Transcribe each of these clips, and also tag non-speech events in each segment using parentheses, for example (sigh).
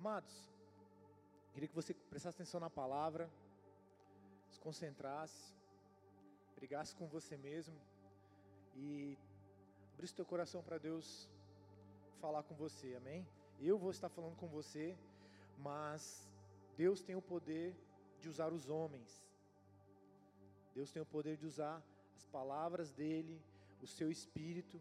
Amados, queria que você prestasse atenção na palavra, se concentrasse, brigasse com você mesmo e abrisse teu coração para Deus falar com você, amém? Eu vou estar falando com você, mas Deus tem o poder de usar os homens. Deus tem o poder de usar as palavras dele, o seu espírito,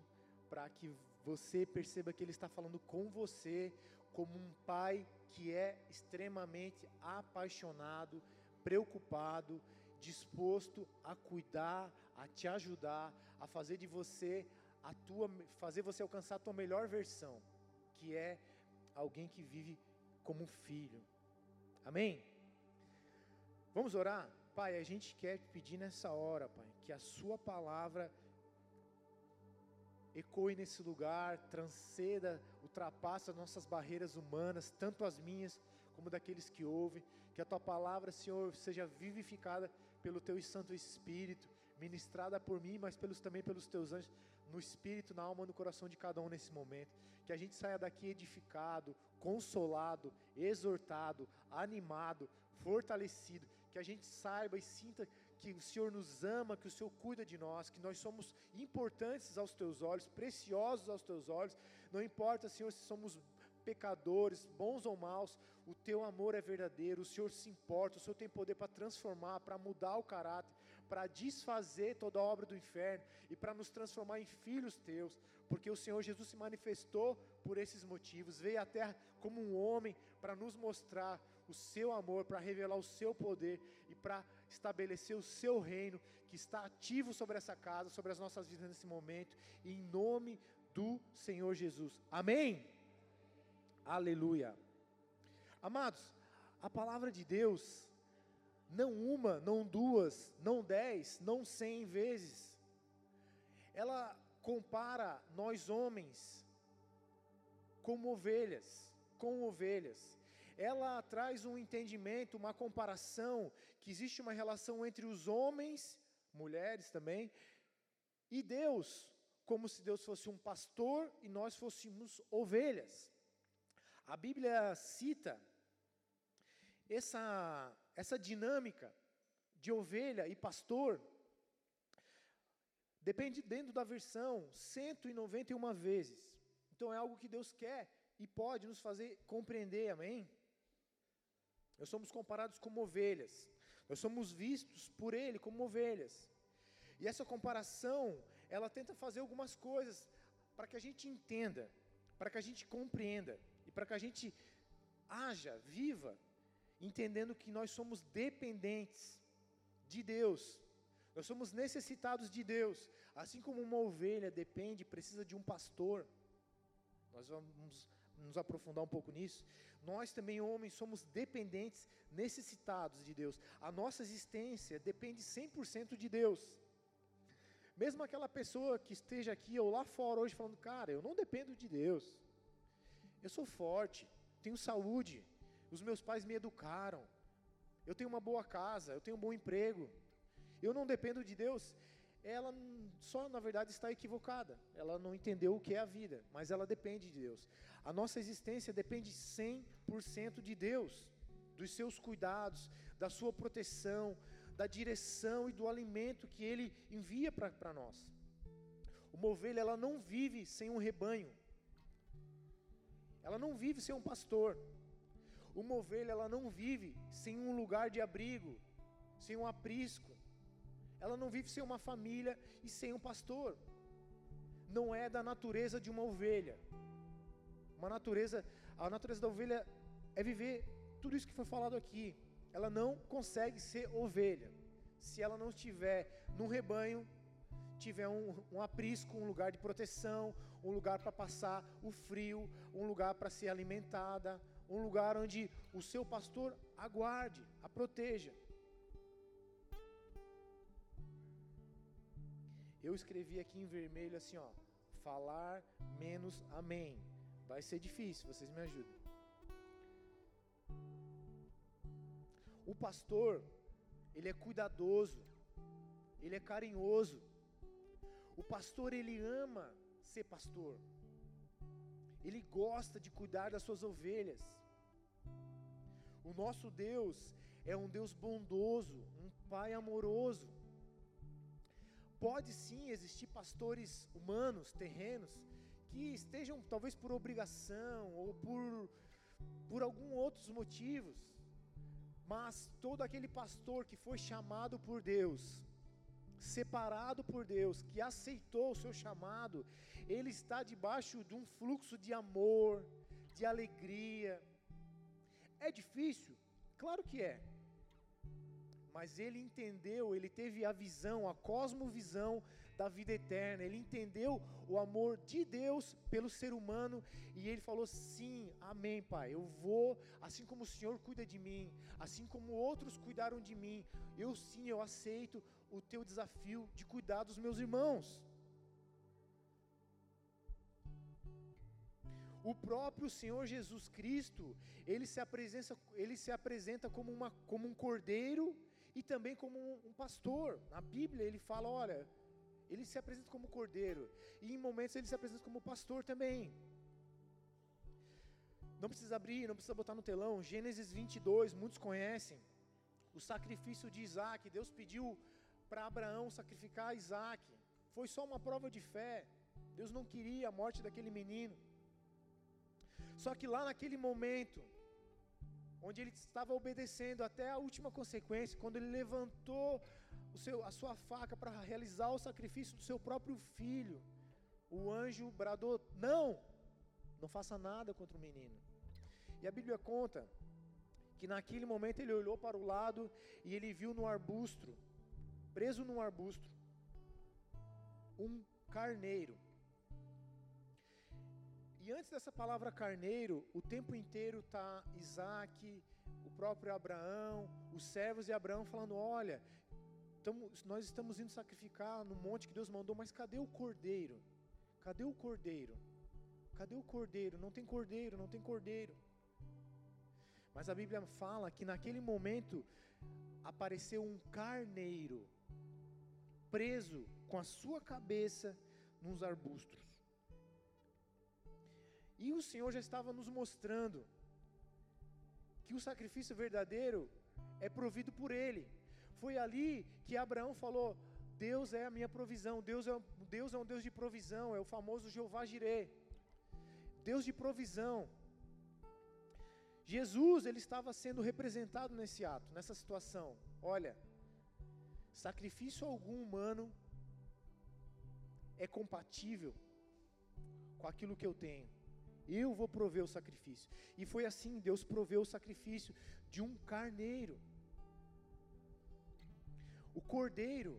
para que você perceba que ele está falando com você, como um pai que é extremamente apaixonado, preocupado, disposto a cuidar, a te ajudar, a fazer de você a tua fazer você alcançar a tua melhor versão, que é alguém que vive como um filho. Amém. Vamos orar? Pai, a gente quer pedir nessa hora, Pai, que a sua palavra ecoe nesse lugar, transceda, ultrapassa nossas barreiras humanas, tanto as minhas como daqueles que ouvem, que a tua palavra, Senhor, seja vivificada pelo teu Santo Espírito, ministrada por mim, mas pelos, também pelos teus anjos, no espírito, na alma, no coração de cada um nesse momento. Que a gente saia daqui edificado, consolado, exortado, animado, fortalecido. Que a gente saiba e sinta que o Senhor nos ama, que o Senhor cuida de nós, que nós somos importantes aos teus olhos, preciosos aos teus olhos. Não importa, Senhor, se somos pecadores, bons ou maus, o teu amor é verdadeiro, o Senhor se importa, o Senhor tem poder para transformar, para mudar o caráter, para desfazer toda a obra do inferno e para nos transformar em filhos teus, porque o Senhor Jesus se manifestou por esses motivos, veio à terra como um homem para nos mostrar o seu amor, para revelar o seu poder e para estabelecer o seu reino que está ativo sobre essa casa, sobre as nossas vidas nesse momento, em nome do Senhor Jesus. Amém. Aleluia. Amados, a palavra de Deus, não uma, não duas, não dez, não cem vezes, ela compara nós homens como ovelhas, com ovelhas. Ela traz um entendimento, uma comparação, que existe uma relação entre os homens, mulheres também, e Deus, como se Deus fosse um pastor e nós fôssemos ovelhas. A Bíblia cita essa, essa dinâmica de ovelha e pastor, depende dentro da versão, 191 vezes. Então é algo que Deus quer e pode nos fazer compreender, amém? Nós somos comparados como ovelhas, nós somos vistos por Ele como ovelhas. E essa comparação, ela tenta fazer algumas coisas para que a gente entenda, para que a gente compreenda e para que a gente haja, viva, entendendo que nós somos dependentes de Deus. Nós somos necessitados de Deus. Assim como uma ovelha depende, precisa de um pastor. Nós vamos nos aprofundar um pouco nisso. Nós também, homens, somos dependentes, necessitados de Deus. A nossa existência depende 100% de Deus. Mesmo aquela pessoa que esteja aqui ou lá fora hoje falando, cara, eu não dependo de Deus. Eu sou forte, tenho saúde, os meus pais me educaram, eu tenho uma boa casa, eu tenho um bom emprego, eu não dependo de Deus. Ela só, na verdade, está equivocada. Ela não entendeu o que é a vida, mas ela depende de Deus. A nossa existência depende 100% de Deus, dos seus cuidados, da sua proteção, da direção e do alimento que Ele envia para nós. Uma ovelha, ela não vive sem um rebanho. Ela não vive sem um pastor. Uma ovelha, ela não vive sem um lugar de abrigo, sem um aprisco. Ela não vive sem uma família e sem um pastor. Não é da natureza de uma ovelha. Uma natureza, a natureza da ovelha é viver tudo isso que foi falado aqui. Ela não consegue ser ovelha se ela não estiver num rebanho, tiver um, um aprisco, um lugar de proteção, um lugar para passar o frio, um lugar para ser alimentada, um lugar onde o seu pastor aguarde, a proteja. Eu escrevi aqui em vermelho assim, ó, falar menos amém. Vai ser difícil, vocês me ajudem. O pastor, ele é cuidadoso, ele é carinhoso. O pastor, ele ama ser pastor. Ele gosta de cuidar das suas ovelhas. O nosso Deus é um Deus bondoso, um Pai amoroso. Pode sim existir pastores humanos, terrenos, que estejam talvez por obrigação ou por, por algum outros motivos, mas todo aquele pastor que foi chamado por Deus, separado por Deus, que aceitou o seu chamado, ele está debaixo de um fluxo de amor, de alegria. É difícil? Claro que é. Mas ele entendeu, ele teve a visão, a cosmovisão da vida eterna. Ele entendeu o amor de Deus pelo ser humano e ele falou: Sim, amém, Pai. Eu vou, assim como o Senhor cuida de mim, assim como outros cuidaram de mim, eu sim, eu aceito o teu desafio de cuidar dos meus irmãos. O próprio Senhor Jesus Cristo, ele se apresenta, ele se apresenta como, uma, como um cordeiro e também como um, pastor. Na Bíblia ele fala: olha, ele se apresenta como cordeiro, e em momentos ele se apresenta como pastor também. Não precisa abrir, não precisa botar no telão. Gênesis 22, muitos conhecem. O sacrifício de Isaac. Deus pediu para Abraão sacrificar Isaac. Foi só uma prova de fé. Deus não queria a morte daquele menino. Só que lá naquele momento, onde ele estava obedecendo até a última consequência, quando ele levantou seu, a sua faca para realizar o sacrifício do seu próprio filho. O anjo bradou: Não, não faça nada contra o menino. E a Bíblia conta que naquele momento ele olhou para o lado e ele viu no arbusto, preso num arbusto, um carneiro. E antes dessa palavra carneiro, o tempo inteiro está Isaac, o próprio Abraão, os servos de Abraão falando: Olha, Tamo, nós estamos indo sacrificar no monte que Deus mandou, mas cadê o cordeiro? Cadê o cordeiro? Cadê o cordeiro? Não tem cordeiro, não tem cordeiro. Mas a Bíblia fala que naquele momento apareceu um carneiro preso com a sua cabeça nos arbustos. E o Senhor já estava nos mostrando que o sacrifício verdadeiro é provido por Ele. Foi ali que Abraão falou: Deus é a minha provisão, Deus é, Deus é um Deus de provisão, é o famoso Jeová Jireh. Deus de provisão. Jesus, ele estava sendo representado nesse ato, nessa situação. Olha, sacrifício algum humano é compatível com aquilo que eu tenho. Eu vou prover o sacrifício. E foi assim, Deus proveu o sacrifício de um carneiro. O cordeiro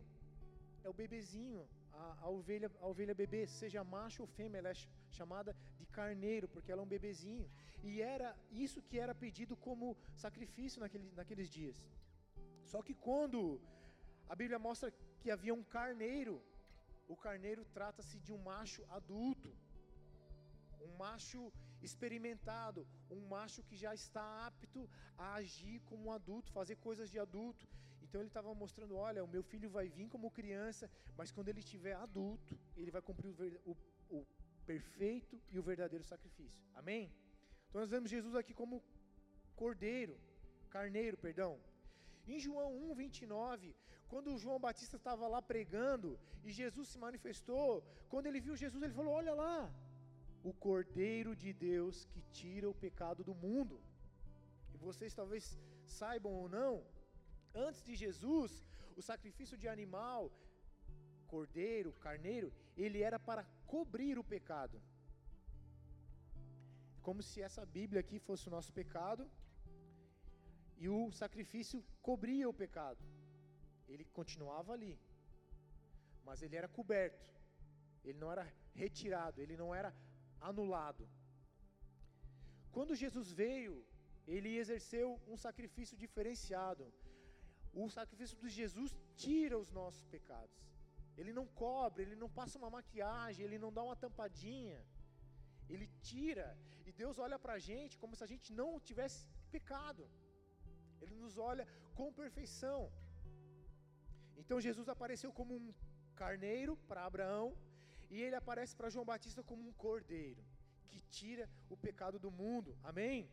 é o bebezinho, a, a, ovelha, a ovelha bebê, seja macho ou fêmea, ela é chamada de carneiro, porque ela é um bebezinho. E era isso que era pedido como sacrifício naquele, naqueles dias. Só que quando a Bíblia mostra que havia um carneiro, o carneiro trata-se de um macho adulto, um macho experimentado, um macho que já está apto a agir como um adulto, fazer coisas de adulto. Então ele estava mostrando: olha, o meu filho vai vir como criança, mas quando ele estiver adulto, ele vai cumprir o, o, o perfeito e o verdadeiro sacrifício. Amém? Então nós vemos Jesus aqui como cordeiro, carneiro, perdão. Em João 1, 29, quando João Batista estava lá pregando e Jesus se manifestou, quando ele viu Jesus, ele falou: Olha lá, o Cordeiro de Deus que tira o pecado do mundo. E vocês talvez saibam ou não, Antes de Jesus, o sacrifício de animal, cordeiro, carneiro, ele era para cobrir o pecado. Como se essa Bíblia aqui fosse o nosso pecado, e o sacrifício cobria o pecado. Ele continuava ali, mas ele era coberto, ele não era retirado, ele não era anulado. Quando Jesus veio, ele exerceu um sacrifício diferenciado. O sacrifício de Jesus tira os nossos pecados. Ele não cobre, ele não passa uma maquiagem, ele não dá uma tampadinha. Ele tira. E Deus olha para a gente como se a gente não tivesse pecado. Ele nos olha com perfeição. Então Jesus apareceu como um carneiro para Abraão e ele aparece para João Batista como um cordeiro que tira o pecado do mundo. Amém?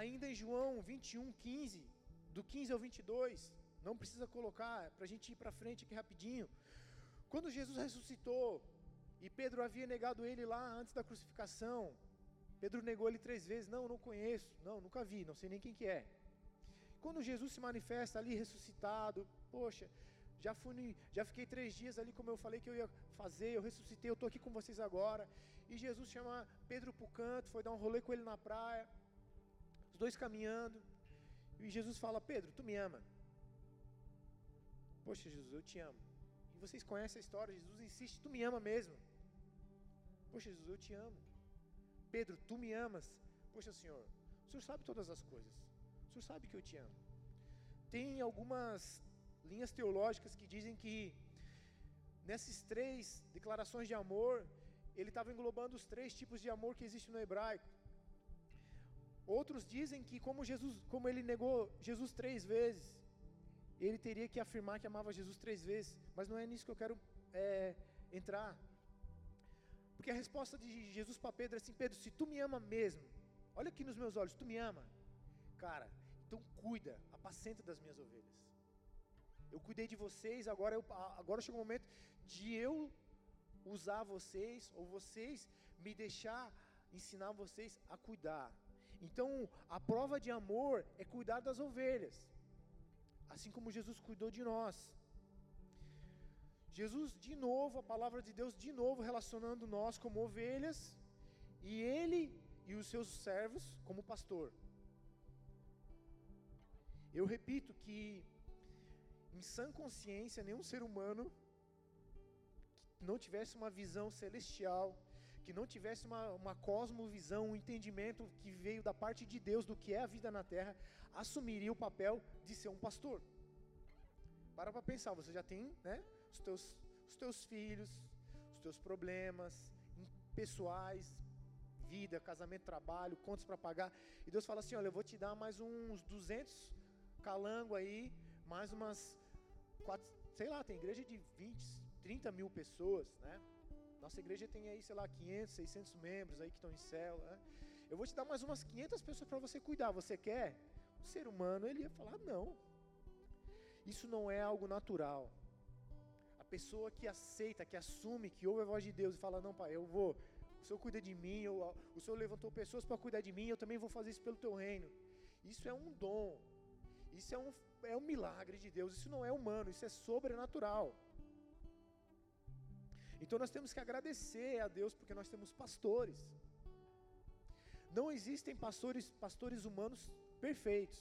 ainda em João 21, 15, do 15 ao 22, não precisa colocar, para a gente ir para frente aqui rapidinho. Quando Jesus ressuscitou e Pedro havia negado ele lá antes da crucificação, Pedro negou ele três vezes: Não, não conheço, não, nunca vi, não sei nem quem que é. Quando Jesus se manifesta ali ressuscitado, poxa, já fui, já fiquei três dias ali como eu falei que eu ia fazer, eu ressuscitei, eu estou aqui com vocês agora. E Jesus chama Pedro para o canto, foi dar um rolê com ele na praia, os dois caminhando. E Jesus fala: Pedro, tu me ama? Poxa, Jesus, eu te amo. E vocês conhecem a história, Jesus insiste: Tu me ama mesmo? Poxa, Jesus, eu te amo. Pedro, tu me amas? Poxa, Senhor, o Senhor sabe todas as coisas. O Senhor sabe que eu te amo. Tem algumas linhas teológicas que dizem que nessas três declarações de amor, ele estava englobando os três tipos de amor que existem no hebraico. Outros dizem que como Jesus, como ele negou Jesus três vezes, ele teria que afirmar que amava Jesus três vezes. Mas não é nisso que eu quero é, entrar. Porque a resposta de Jesus para Pedro é assim: Pedro, se tu me ama mesmo, olha aqui nos meus olhos, tu me ama, cara, então cuida, apacenta das minhas ovelhas. Eu cuidei de vocês, agora, eu, agora chegou o momento de eu usar vocês, ou vocês me deixar ensinar vocês a cuidar. Então, a prova de amor é cuidar das ovelhas, assim como Jesus cuidou de nós. Jesus, de novo, a palavra de Deus, de novo, relacionando nós como ovelhas, e ele e os seus servos como pastor. Eu repito que, em sã consciência, nenhum ser humano que não tivesse uma visão celestial, que não tivesse uma, uma cosmovisão, um entendimento que veio da parte de Deus do que é a vida na terra, assumiria o papel de ser um pastor. Para para pensar, você já tem, né? os teus, os teus filhos, os teus problemas pessoais, vida, casamento, trabalho, contas para pagar. E Deus fala assim: olha, eu vou te dar mais uns 200 calango aí, mais umas, quatro, sei lá, tem igreja de 20, 30 mil pessoas, né? Nossa igreja tem aí, sei lá, 500, 600 membros aí que estão em céu, né? Eu vou te dar mais umas 500 pessoas para você cuidar. Você quer? O ser humano, ele ia falar: não. Isso não é algo natural pessoa que aceita, que assume, que ouve a voz de Deus e fala: Não, pai, eu vou. O Senhor cuida de mim, eu, o Senhor levantou pessoas para cuidar de mim, eu também vou fazer isso pelo teu reino. Isso é um dom, isso é um, é um milagre de Deus, isso não é humano, isso é sobrenatural. Então nós temos que agradecer a Deus porque nós temos pastores. Não existem pastores, pastores humanos perfeitos.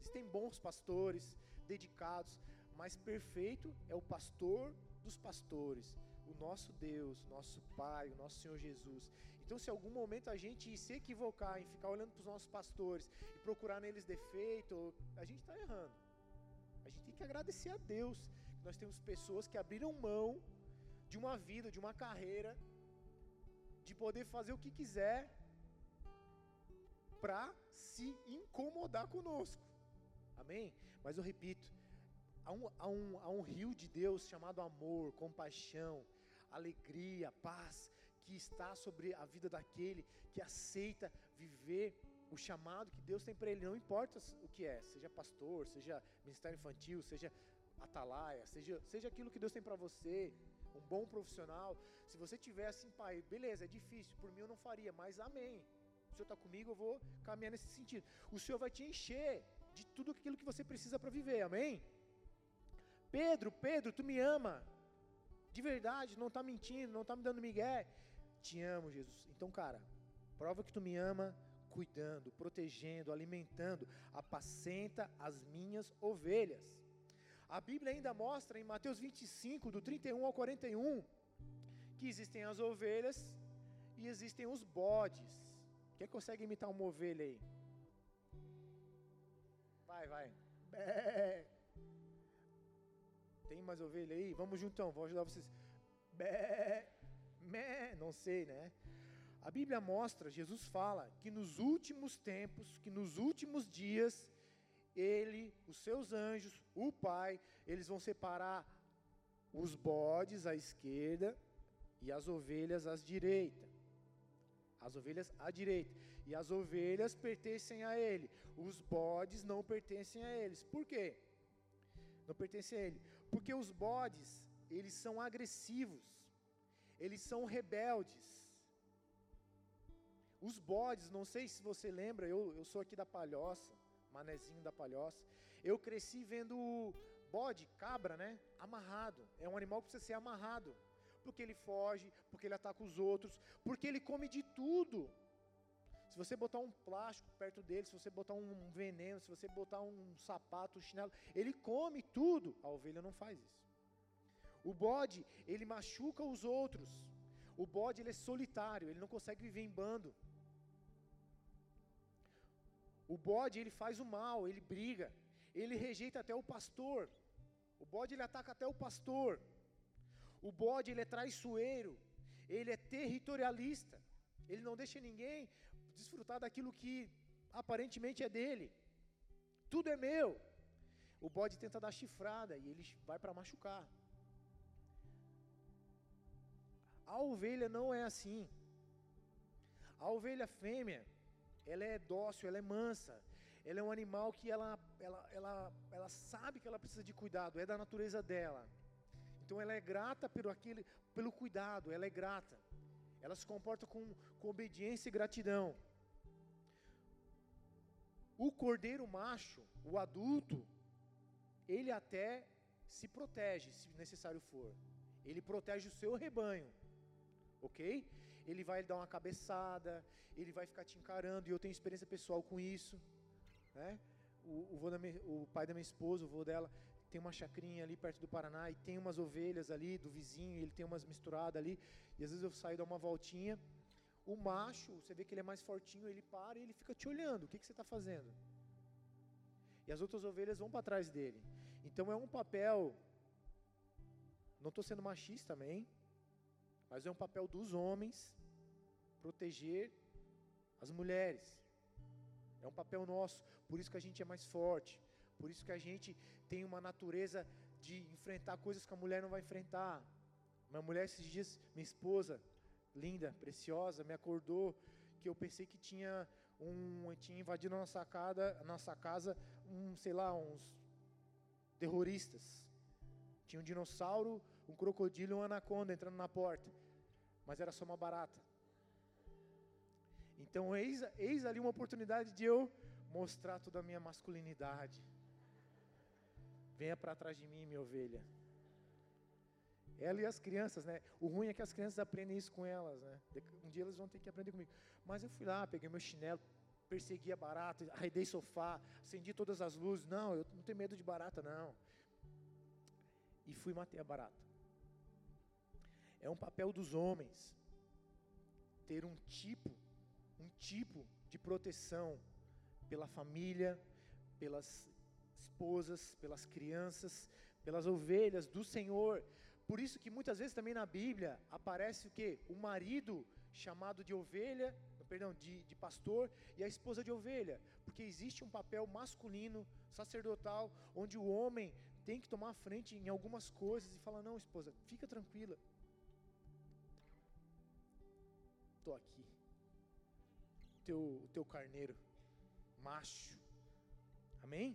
Existem bons pastores, dedicados, mas perfeito é o pastor dos pastores, o nosso Deus, nosso Pai, o nosso Senhor Jesus. Então, se algum momento a gente se equivocar em ficar olhando para os nossos pastores e procurar neles defeito, a gente está errando. A gente tem que agradecer a Deus que nós temos pessoas que abriram mão de uma vida, de uma carreira, de poder fazer o que quiser para se incomodar conosco. Amém? Mas eu repito, Há um, há, um, há um rio de Deus chamado amor, compaixão, alegria, paz, que está sobre a vida daquele que aceita viver o chamado que Deus tem para ele, não importa o que é, seja pastor, seja ministério infantil, seja atalaia, seja, seja aquilo que Deus tem para você, um bom profissional. Se você tiver assim, pai, beleza, é difícil, por mim eu não faria, mas amém. O Senhor está comigo, eu vou caminhar nesse sentido. O Senhor vai te encher de tudo aquilo que você precisa para viver, amém? Pedro, Pedro, tu me ama. De verdade, não está mentindo, não está me dando migué. Te amo, Jesus. Então, cara, prova que tu me ama cuidando, protegendo, alimentando, apacenta as minhas ovelhas. A Bíblia ainda mostra em Mateus 25, do 31 ao 41, que existem as ovelhas e existem os bodes. Quem consegue imitar uma ovelha aí? Vai, vai. Bé. Tem mais ovelha aí? Vamos juntão, vou ajudar vocês. Bé, não sei, né? A Bíblia mostra, Jesus fala que nos últimos tempos, que nos últimos dias, ele, os seus anjos, o Pai, eles vão separar os bodes à esquerda e as ovelhas à direita. as ovelhas à direita. E as ovelhas pertencem a ele. Os bodes não pertencem a eles. Por quê? Não pertencem a ele. Porque os bodes, eles são agressivos. Eles são rebeldes. Os bodes, não sei se você lembra, eu, eu sou aqui da Palhoça, manezinho da Palhoça. Eu cresci vendo bode, cabra, né? Amarrado. É um animal que precisa ser amarrado porque ele foge, porque ele ataca os outros, porque ele come de tudo. Se você botar um plástico perto dele, se você botar um veneno, se você botar um sapato, um chinelo, ele come tudo. A ovelha não faz isso. O bode, ele machuca os outros. O bode, ele é solitário, ele não consegue viver em bando. O bode, ele faz o mal, ele briga. Ele rejeita até o pastor. O bode, ele ataca até o pastor. O bode ele é traiçoeiro, ele é territorialista, ele não deixa ninguém desfrutar daquilo que aparentemente é dele. Tudo é meu. O bode tenta dar chifrada e ele vai para machucar. A ovelha não é assim. A ovelha fêmea, ela é dócil, ela é mansa. Ela é um animal que ela, ela, ela, ela sabe que ela precisa de cuidado, é da natureza dela. Então ela é grata pelo, aquele, pelo cuidado, ela é grata. Ela se comporta com, com obediência e gratidão. O cordeiro macho, o adulto, ele até se protege, se necessário for. Ele protege o seu rebanho, ok? Ele vai dar uma cabeçada, ele vai ficar te encarando, e eu tenho experiência pessoal com isso. Né? O, o, minha, o pai da minha esposa, o vô dela, tem uma chacrinha ali perto do Paraná e tem umas ovelhas ali do vizinho, ele tem umas misturadas ali, e às vezes eu saio dar uma voltinha. O macho, você vê que ele é mais fortinho, ele para e ele fica te olhando: o que, que você está fazendo? E as outras ovelhas vão para trás dele. Então é um papel, não estou sendo machista também, mas é um papel dos homens proteger as mulheres. É um papel nosso, por isso que a gente é mais forte, por isso que a gente tem uma natureza de enfrentar coisas que a mulher não vai enfrentar. Minha mulher esses dias, minha esposa, linda, preciosa, me acordou que eu pensei que tinha um tinha invadido a nossa casa, a nossa casa, um, sei lá, uns terroristas. Tinha um dinossauro, um crocodilo e uma anaconda entrando na porta. Mas era só uma barata. Então, eis, eis ali uma oportunidade de eu mostrar toda a minha masculinidade Venha para trás de mim, minha ovelha. Ela e as crianças, né? O ruim é que as crianças aprendem isso com elas, né? Um dia elas vão ter que aprender comigo. Mas eu fui lá, peguei meu chinelo, persegui a barata, arredei sofá, acendi todas as luzes. Não, eu não tenho medo de barata, não. E fui matar a barata. É um papel dos homens ter um tipo, um tipo de proteção pela família, pelas esposas, pelas crianças, pelas ovelhas do Senhor. Por isso que muitas vezes também na Bíblia aparece o que? O marido chamado de ovelha, perdão, de, de pastor e a esposa de ovelha, porque existe um papel masculino, sacerdotal, onde o homem tem que tomar frente em algumas coisas e falar: não, esposa, fica tranquila, estou aqui, teu, teu carneiro, macho, amém?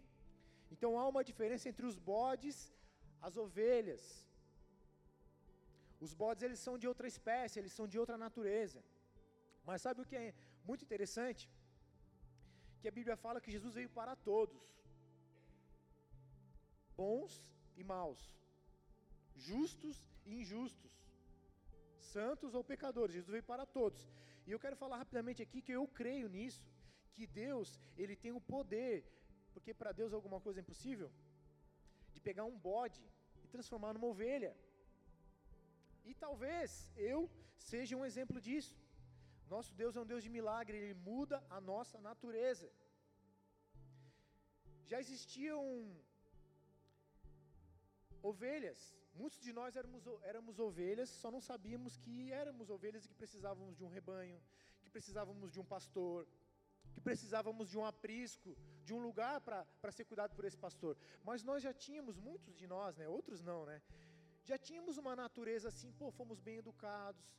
Então há uma diferença entre os bodes, as ovelhas. Os bodes eles são de outra espécie, eles são de outra natureza. Mas sabe o que é muito interessante? Que a Bíblia fala que Jesus veio para todos, bons e maus, justos e injustos, santos ou pecadores. Jesus veio para todos. E eu quero falar rapidamente aqui que eu creio nisso, que Deus ele tem o poder porque para Deus alguma coisa é impossível? De pegar um bode e transformar numa ovelha. E talvez eu seja um exemplo disso. Nosso Deus é um Deus de milagre, Ele muda a nossa natureza. Já existiam ovelhas, muitos de nós éramos, éramos ovelhas, só não sabíamos que éramos ovelhas e que precisávamos de um rebanho, que precisávamos de um pastor, que precisávamos de um aprisco, de um lugar para ser cuidado por esse pastor. Mas nós já tínhamos, muitos de nós, né, outros não, né? Já tínhamos uma natureza assim, pô, fomos bem educados.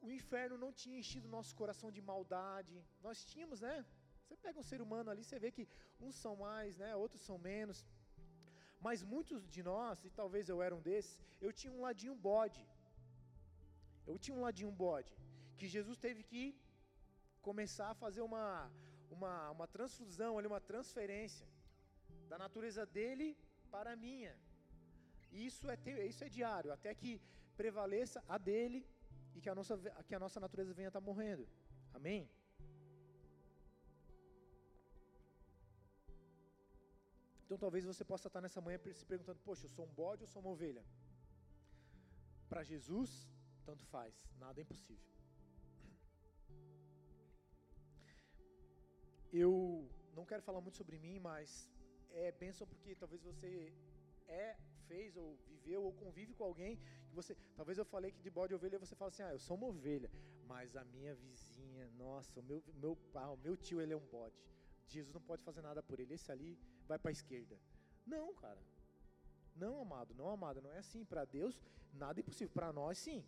o inferno não tinha enchido nosso coração de maldade. Nós tínhamos, né? Você pega um ser humano ali, você vê que uns são mais, né? Outros são menos. Mas muitos de nós, e talvez eu era um desses, eu tinha um ladinho bode. Eu tinha um ladinho bode. Que Jesus teve que começar a fazer uma, uma, uma transfusão, ali, uma transferência da natureza dele para a minha. E isso é, isso é diário, até que prevaleça a dele e que a nossa, que a nossa natureza venha estar morrendo. Amém? Então talvez você possa estar nessa manhã se perguntando: Poxa, eu sou um bode ou sou uma ovelha? Para Jesus, tanto faz, nada é impossível. Eu não quero falar muito sobre mim, mas é bênção porque talvez você é, fez ou viveu ou convive com alguém que você, talvez eu falei que de bode ovelha você fala assim: "Ah, eu sou uma ovelha", mas a minha vizinha, nossa, o meu meu ah, o meu tio ele é um bode. Jesus não pode fazer nada por ele. Esse ali vai para a esquerda. Não, cara. Não, amado, não, amado, não é assim. Para Deus, nada é impossível. Para nós, sim.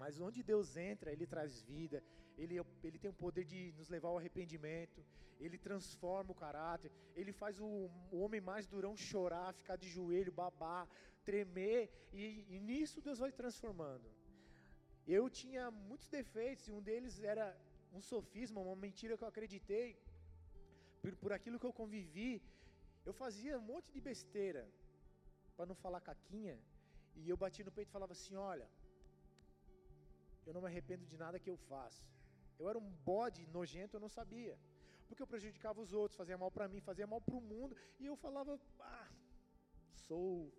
Mas onde Deus entra, Ele traz vida, Ele, ele tem o poder de nos levar ao arrependimento, Ele transforma o caráter, Ele faz o, o homem mais durão chorar, ficar de joelho, babar, tremer, e, e nisso Deus vai transformando. Eu tinha muitos defeitos, e um deles era um sofisma, uma mentira que eu acreditei, por, por aquilo que eu convivi, eu fazia um monte de besteira, para não falar caquinha, e eu bati no peito e falava assim: olha, eu não me arrependo de nada que eu faço. Eu era um bode nojento, eu não sabia. Porque eu prejudicava os outros, fazia mal para mim, fazia mal para o mundo, e eu falava: ah, sou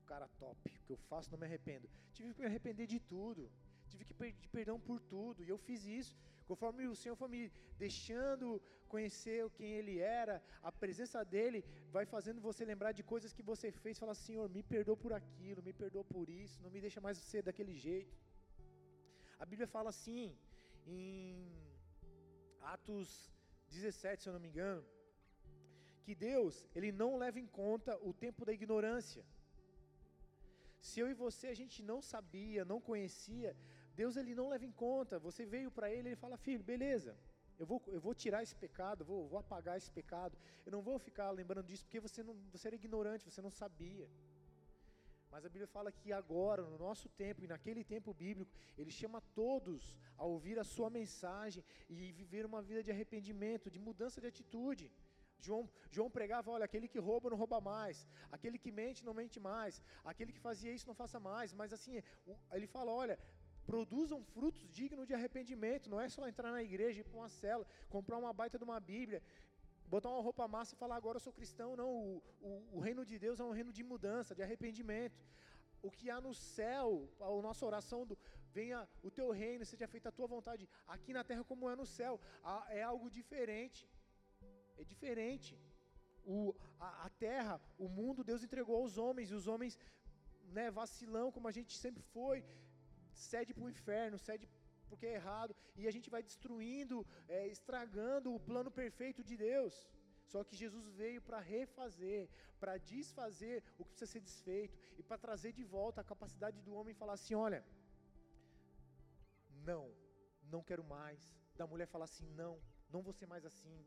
o cara top, o que eu faço não me arrependo. Tive que me arrepender de tudo, tive que pedir perdão por tudo, e eu fiz isso. Conforme o Senhor foi me deixando conhecer quem Ele era, a presença dEle vai fazendo você lembrar de coisas que você fez. Fala, Senhor, me perdoa por aquilo, me perdoa por isso, não me deixa mais ser daquele jeito. A Bíblia fala assim, em Atos 17, se eu não me engano, que Deus, Ele não leva em conta o tempo da ignorância. Se eu e você a gente não sabia, não conhecia, Deus ele não leva em conta. Você veio para ele, ele fala: "Filho, beleza. Eu vou, eu vou tirar esse pecado, vou, vou apagar esse pecado. Eu não vou ficar lembrando disso porque você não, você era ignorante, você não sabia. Mas a Bíblia fala que agora, no nosso tempo e naquele tempo bíblico, ele chama todos a ouvir a sua mensagem e viver uma vida de arrependimento, de mudança de atitude. João, João pregava: olha, aquele que rouba não rouba mais, aquele que mente não mente mais, aquele que fazia isso não faça mais. Mas assim, ele fala: olha, produzam frutos dignos de arrependimento. Não é só entrar na igreja, ir para uma cela, comprar uma baita de uma Bíblia, botar uma roupa massa e falar agora eu sou cristão. Não, o, o, o reino de Deus é um reino de mudança, de arrependimento. O que há no céu, a nossa oração do venha o teu reino, seja feita a tua vontade, aqui na terra como é no céu, é algo diferente. É diferente. O, a, a terra, o mundo, Deus entregou aos homens, e os homens, né, vacilão, como a gente sempre foi, cede para o inferno, cede porque é errado, e a gente vai destruindo, é, estragando o plano perfeito de Deus. Só que Jesus veio para refazer, para desfazer o que precisa ser desfeito, e para trazer de volta a capacidade do homem falar assim: olha, não, não quero mais. Da mulher falar assim: não, não vou ser mais assim.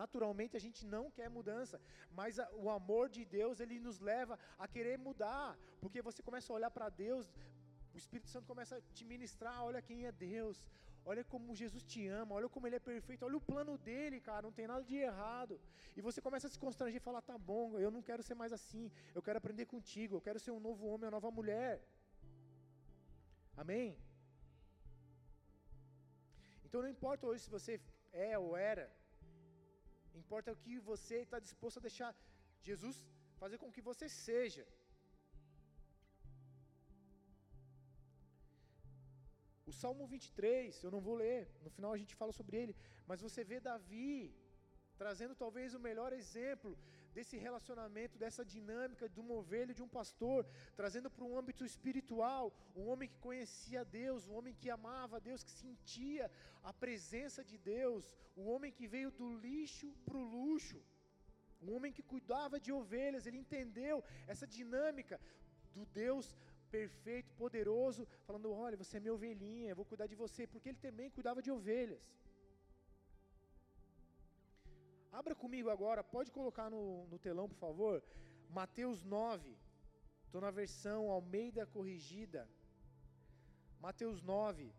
Naturalmente a gente não quer mudança, mas a, o amor de Deus ele nos leva a querer mudar, porque você começa a olhar para Deus o Espírito Santo começa a te ministrar, olha quem é Deus, olha como Jesus te ama, olha como Ele é perfeito, olha o plano dele, cara, não tem nada de errado. E você começa a se constranger e falar, tá bom, eu não quero ser mais assim, eu quero aprender contigo, eu quero ser um novo homem, uma nova mulher. Amém? Então não importa hoje se você é ou era, importa o que você está disposto a deixar Jesus fazer com que você seja. O Salmo 23, eu não vou ler, no final a gente fala sobre ele, mas você vê Davi trazendo talvez o melhor exemplo desse relacionamento, dessa dinâmica de uma ovelha de um pastor, trazendo para um âmbito espiritual, um homem que conhecia Deus, um homem que amava Deus, que sentia a presença de Deus, um homem que veio do lixo para o luxo, um homem que cuidava de ovelhas, ele entendeu essa dinâmica do Deus perfeito, poderoso, falando: Olha, você é minha ovelhinha, eu vou cuidar de você, porque ele também cuidava de ovelhas. Abra comigo agora, pode colocar no, no telão, por favor, Mateus 9. Estou na versão Almeida Corrigida. Mateus 9,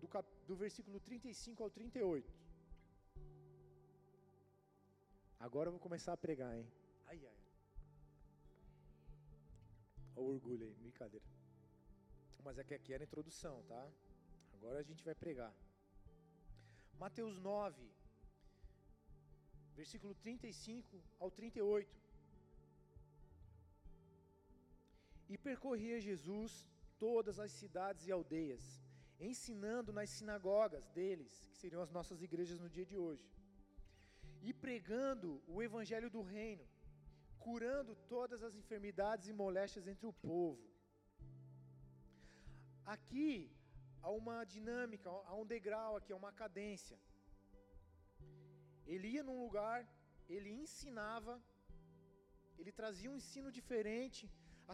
do, cap, do versículo 35 ao 38. Agora eu vou começar a pregar, hein? Ai, ai. O orgulho aí, brincadeira. Mas é que aqui era a introdução, tá? Agora a gente vai pregar. Mateus 9, versículo 35 ao 38. E percorria Jesus todas as cidades e aldeias, ensinando nas sinagogas deles, que seriam as nossas igrejas no dia de hoje, e pregando o evangelho do reino, curando todas as enfermidades e moléstias entre o povo. Aqui há uma dinâmica, há um degrau aqui, há uma cadência. Ele ia num lugar, ele ensinava, ele trazia um ensino diferente.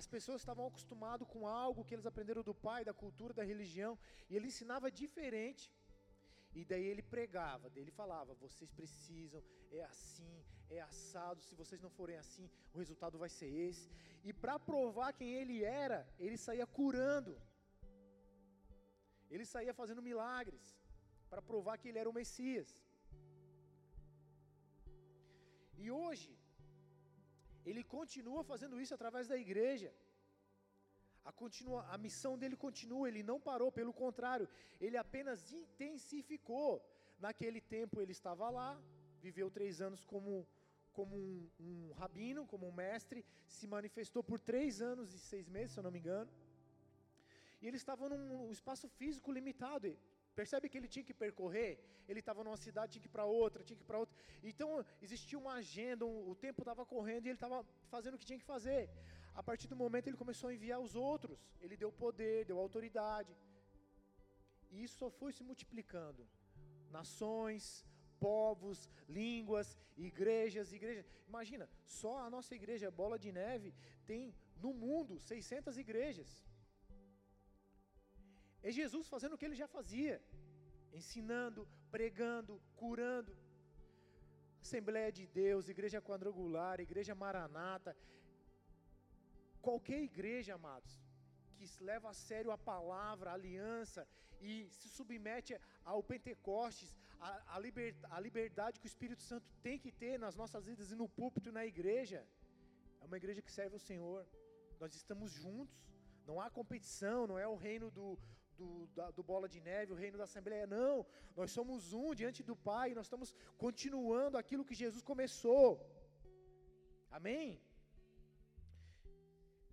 As pessoas estavam acostumadas com algo que eles aprenderam do pai, da cultura, da religião, e ele ensinava diferente. E daí ele pregava, daí ele falava: vocês precisam, é assim, é assado, se vocês não forem assim, o resultado vai ser esse. E para provar quem ele era, ele saía curando, ele saía fazendo milagres, para provar que ele era o Messias. E hoje, ele continua fazendo isso através da igreja. A, continua, a missão dele continua, ele não parou, pelo contrário, ele apenas intensificou. Naquele tempo ele estava lá, viveu três anos como, como um, um rabino, como um mestre, se manifestou por três anos e seis meses, se eu não me engano. E ele estava num espaço físico limitado. Percebe que ele tinha que percorrer? Ele estava numa cidade, tinha que ir para outra, tinha que ir para outra. Então existia uma agenda, um, o tempo estava correndo e ele estava fazendo o que tinha que fazer. A partir do momento ele começou a enviar os outros. Ele deu poder, deu autoridade. E isso só foi se multiplicando. Nações, povos, línguas, igrejas, igrejas. Imagina, só a nossa igreja Bola de Neve tem no mundo 600 igrejas. É Jesus fazendo o que ele já fazia, ensinando, pregando, curando. Assembleia de Deus, igreja quadrangular, igreja maranata, qualquer igreja, amados, que leva a sério a palavra, a aliança e se submete ao Pentecostes, a, a, liber, a liberdade que o Espírito Santo tem que ter nas nossas vidas e no púlpito e na igreja, é uma igreja que serve ao Senhor. Nós estamos juntos, não há competição, não é o reino do, do, da, do Bola de Neve, o reino da Assembleia. Não, nós somos um diante do Pai, nós estamos continuando aquilo que Jesus começou. Amém?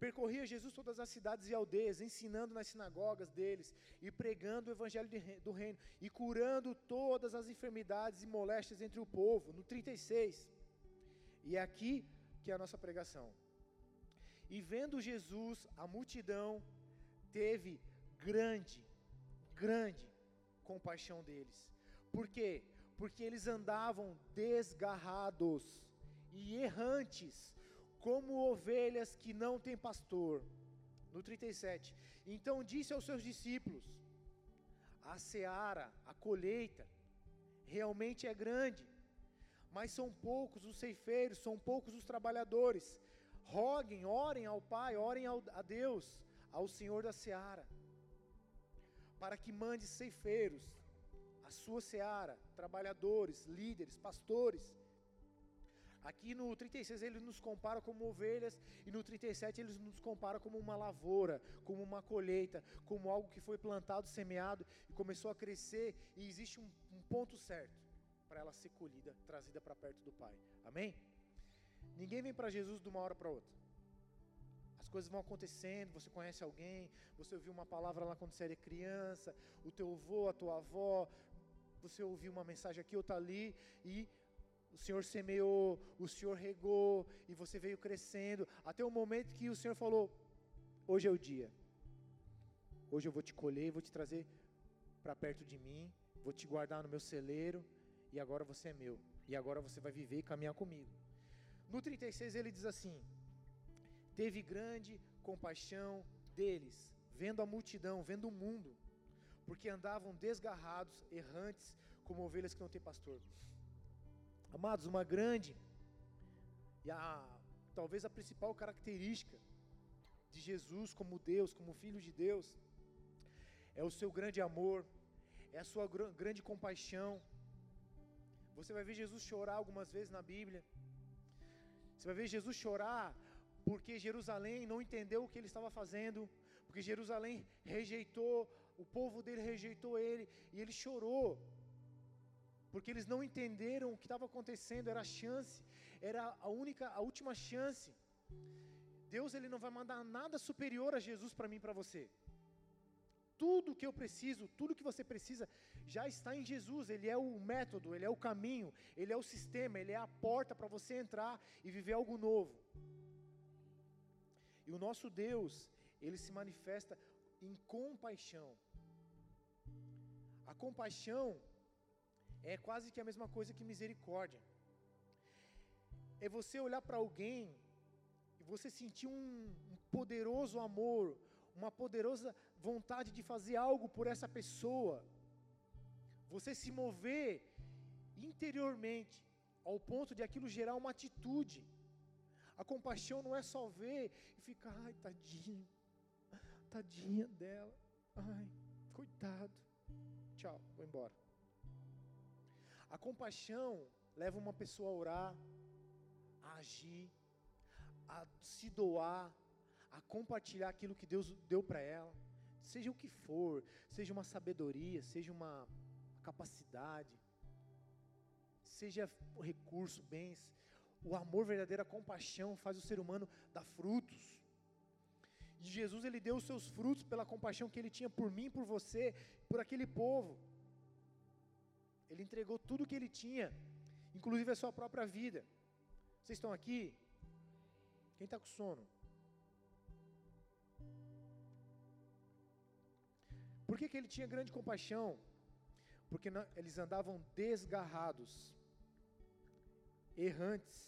Percorria Jesus todas as cidades e aldeias, ensinando nas sinagogas deles e pregando o evangelho do reino e curando todas as enfermidades e moléstias entre o povo. No 36. E é aqui que é a nossa pregação. E vendo Jesus, a multidão teve grande, grande compaixão deles. Por quê? Porque eles andavam desgarrados e errantes, como ovelhas que não têm pastor. No 37. Então disse aos seus discípulos: A seara, a colheita, realmente é grande, mas são poucos os ceifeiros, são poucos os trabalhadores. Roguem, orem ao Pai, orem ao, a Deus, ao Senhor da seara para que mande ceifeiros, a sua seara, trabalhadores, líderes, pastores. Aqui no 36 ele nos compara como ovelhas, e no 37 ele nos compara como uma lavoura, como uma colheita, como algo que foi plantado, semeado e começou a crescer, e existe um, um ponto certo para ela ser colhida, trazida para perto do Pai. Amém? Ninguém vem para Jesus de uma hora para outra coisas vão acontecendo, você conhece alguém, você ouviu uma palavra lá quando você era criança, o teu avô, a tua avó, você ouviu uma mensagem aqui, outra ali, e o Senhor semeou, o Senhor regou, e você veio crescendo, até o momento que o Senhor falou: hoje é o dia, hoje eu vou te colher, vou te trazer para perto de mim, vou te guardar no meu celeiro, e agora você é meu, e agora você vai viver e caminhar comigo. No 36 ele diz assim: teve grande compaixão deles, vendo a multidão, vendo o mundo, porque andavam desgarrados, errantes, como ovelhas que não têm pastor. Amados, uma grande e a talvez a principal característica de Jesus como Deus, como Filho de Deus, é o seu grande amor, é a sua gr grande compaixão. Você vai ver Jesus chorar algumas vezes na Bíblia. Você vai ver Jesus chorar porque Jerusalém não entendeu o que ele estava fazendo, porque Jerusalém rejeitou, o povo dele rejeitou ele, e ele chorou, porque eles não entenderam o que estava acontecendo, era a chance, era a única, a última chance. Deus ele não vai mandar nada superior a Jesus para mim e para você. Tudo que eu preciso, tudo que você precisa, já está em Jesus. Ele é o método, ele é o caminho, ele é o sistema, ele é a porta para você entrar e viver algo novo. E o nosso Deus, ele se manifesta em compaixão. A compaixão é quase que a mesma coisa que misericórdia. É você olhar para alguém e você sentir um, um poderoso amor, uma poderosa vontade de fazer algo por essa pessoa. Você se mover interiormente ao ponto de aquilo gerar uma atitude. A compaixão não é só ver e ficar, ai, tadinho, tadinha dela, ai, coitado, tchau, vou embora. A compaixão leva uma pessoa a orar, a agir, a se doar, a compartilhar aquilo que Deus deu para ela, seja o que for, seja uma sabedoria, seja uma capacidade, seja recurso, bens. O amor verdadeiro, a compaixão faz o ser humano dar frutos. E Jesus ele deu os seus frutos pela compaixão que ele tinha por mim, por você, por aquele povo. Ele entregou tudo o que ele tinha, inclusive a sua própria vida. Vocês estão aqui? Quem está com sono? Por que, que ele tinha grande compaixão? Porque não, eles andavam desgarrados, errantes,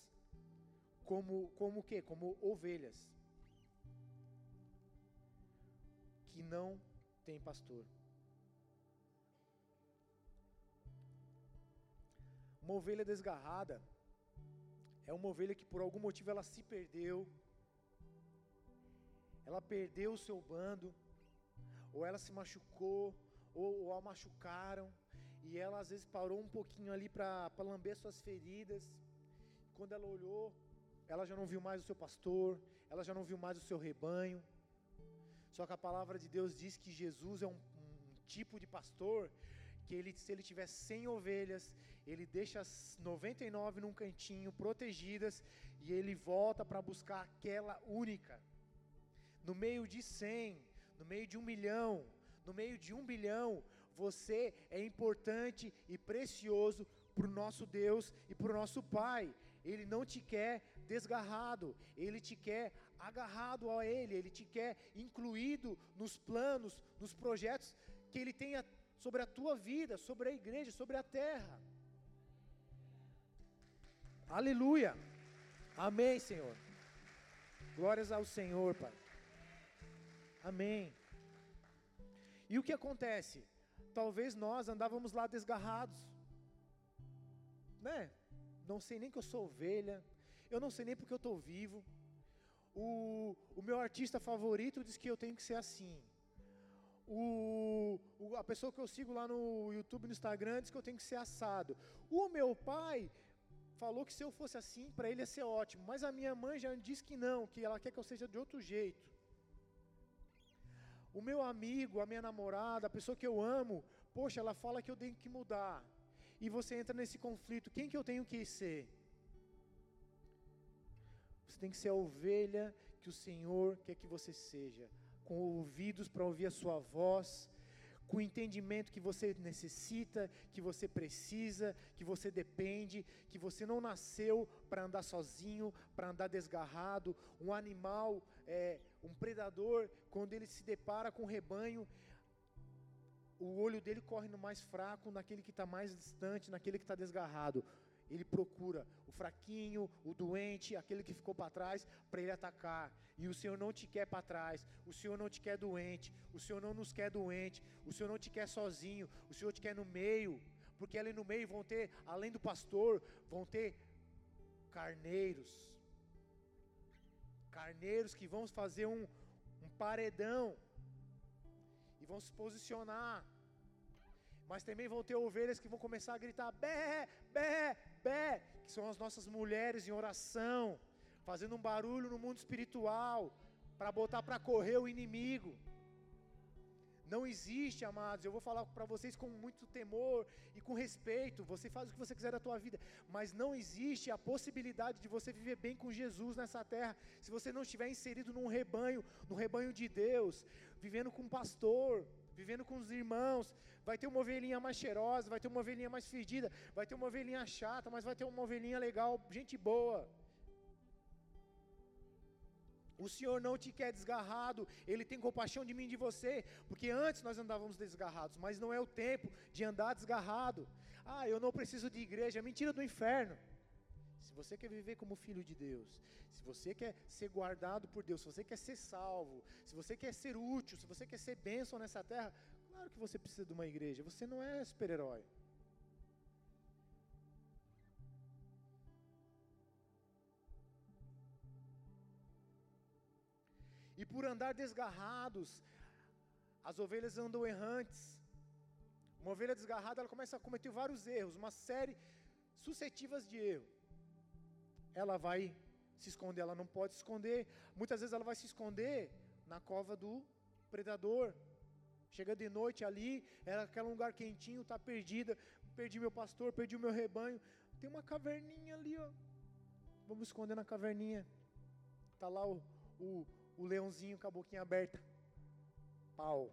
como como o quê? Como ovelhas que não tem pastor. Uma ovelha desgarrada é uma ovelha que por algum motivo ela se perdeu, ela perdeu o seu bando, ou ela se machucou, ou, ou a machucaram, e ela às vezes parou um pouquinho ali para lamber suas feridas. Quando ela olhou, ela já não viu mais o seu pastor, ela já não viu mais o seu rebanho. Só que a palavra de Deus diz que Jesus é um, um tipo de pastor que ele, se ele tiver 100 ovelhas, ele deixa as 99 num cantinho, protegidas, e ele volta para buscar aquela única. No meio de 100, no meio de um milhão, no meio de um bilhão, você é importante e precioso para o nosso Deus e para o nosso Pai. Ele não te quer desgarrado, Ele te quer agarrado a Ele, Ele te quer incluído nos planos, nos projetos que Ele tenha sobre a tua vida, sobre a igreja, sobre a terra. Aleluia. Amém, Senhor. Glórias ao Senhor, Pai. Amém. E o que acontece? Talvez nós andávamos lá desgarrados, né? Não sei nem que eu sou ovelha, eu não sei nem porque eu estou vivo. O, o meu artista favorito diz que eu tenho que ser assim. O, o, a pessoa que eu sigo lá no YouTube, no Instagram, diz que eu tenho que ser assado. O meu pai falou que se eu fosse assim, para ele ia ser ótimo. Mas a minha mãe já disse que não, que ela quer que eu seja de outro jeito. O meu amigo, a minha namorada, a pessoa que eu amo, poxa, ela fala que eu tenho que mudar. E você entra nesse conflito: quem que eu tenho que ser? Você tem que ser a ovelha que o Senhor quer que você seja com ouvidos para ouvir a sua voz, com o entendimento que você necessita, que você precisa, que você depende, que você não nasceu para andar sozinho, para andar desgarrado. Um animal, é, um predador, quando ele se depara com o rebanho, o olho dele corre no mais fraco, naquele que está mais distante, naquele que está desgarrado. Ele procura o fraquinho, o doente, aquele que ficou para trás, para ele atacar. E o Senhor não te quer para trás, o Senhor não te quer doente, o Senhor não nos quer doente, o Senhor não te quer sozinho, o Senhor te quer no meio, porque ali no meio vão ter, além do pastor, vão ter carneiros. Carneiros que vão fazer um, um paredão e vão se posicionar. Mas também vão ter ovelhas que vão começar a gritar: bé, bé, bé, que são as nossas mulheres em oração, fazendo um barulho no mundo espiritual, para botar para correr o inimigo. Não existe, amados, eu vou falar para vocês com muito temor e com respeito. Você faz o que você quiser da tua vida, mas não existe a possibilidade de você viver bem com Jesus nessa terra se você não estiver inserido num rebanho, no rebanho de Deus, vivendo com um pastor, vivendo com os irmãos. Vai ter uma ovelhinha mais cheirosa, vai ter uma ovelhinha mais fedida, vai ter uma ovelhinha chata, mas vai ter uma ovelhinha legal, gente boa. O Senhor não te quer desgarrado, Ele tem compaixão de mim e de você, porque antes nós andávamos desgarrados, mas não é o tempo de andar desgarrado. Ah, eu não preciso de igreja, é mentira do inferno. Se você quer viver como filho de Deus, se você quer ser guardado por Deus, se você quer ser salvo, se você quer ser útil, se você quer ser bênção nessa terra, claro que você precisa de uma igreja, você não é super-herói. E por andar desgarrados, as ovelhas andam errantes. Uma ovelha desgarrada, ela começa a cometer vários erros, uma série suscetivas de erro. Ela vai se esconder, ela não pode se esconder. Muitas vezes ela vai se esconder na cova do predador. Chega de noite ali, ela aquele lugar quentinho, está perdida. Perdi meu pastor, perdi o meu rebanho. Tem uma caverninha ali, ó. Vamos esconder na caverninha. Está lá o, o, o leãozinho com a boquinha aberta. Pau.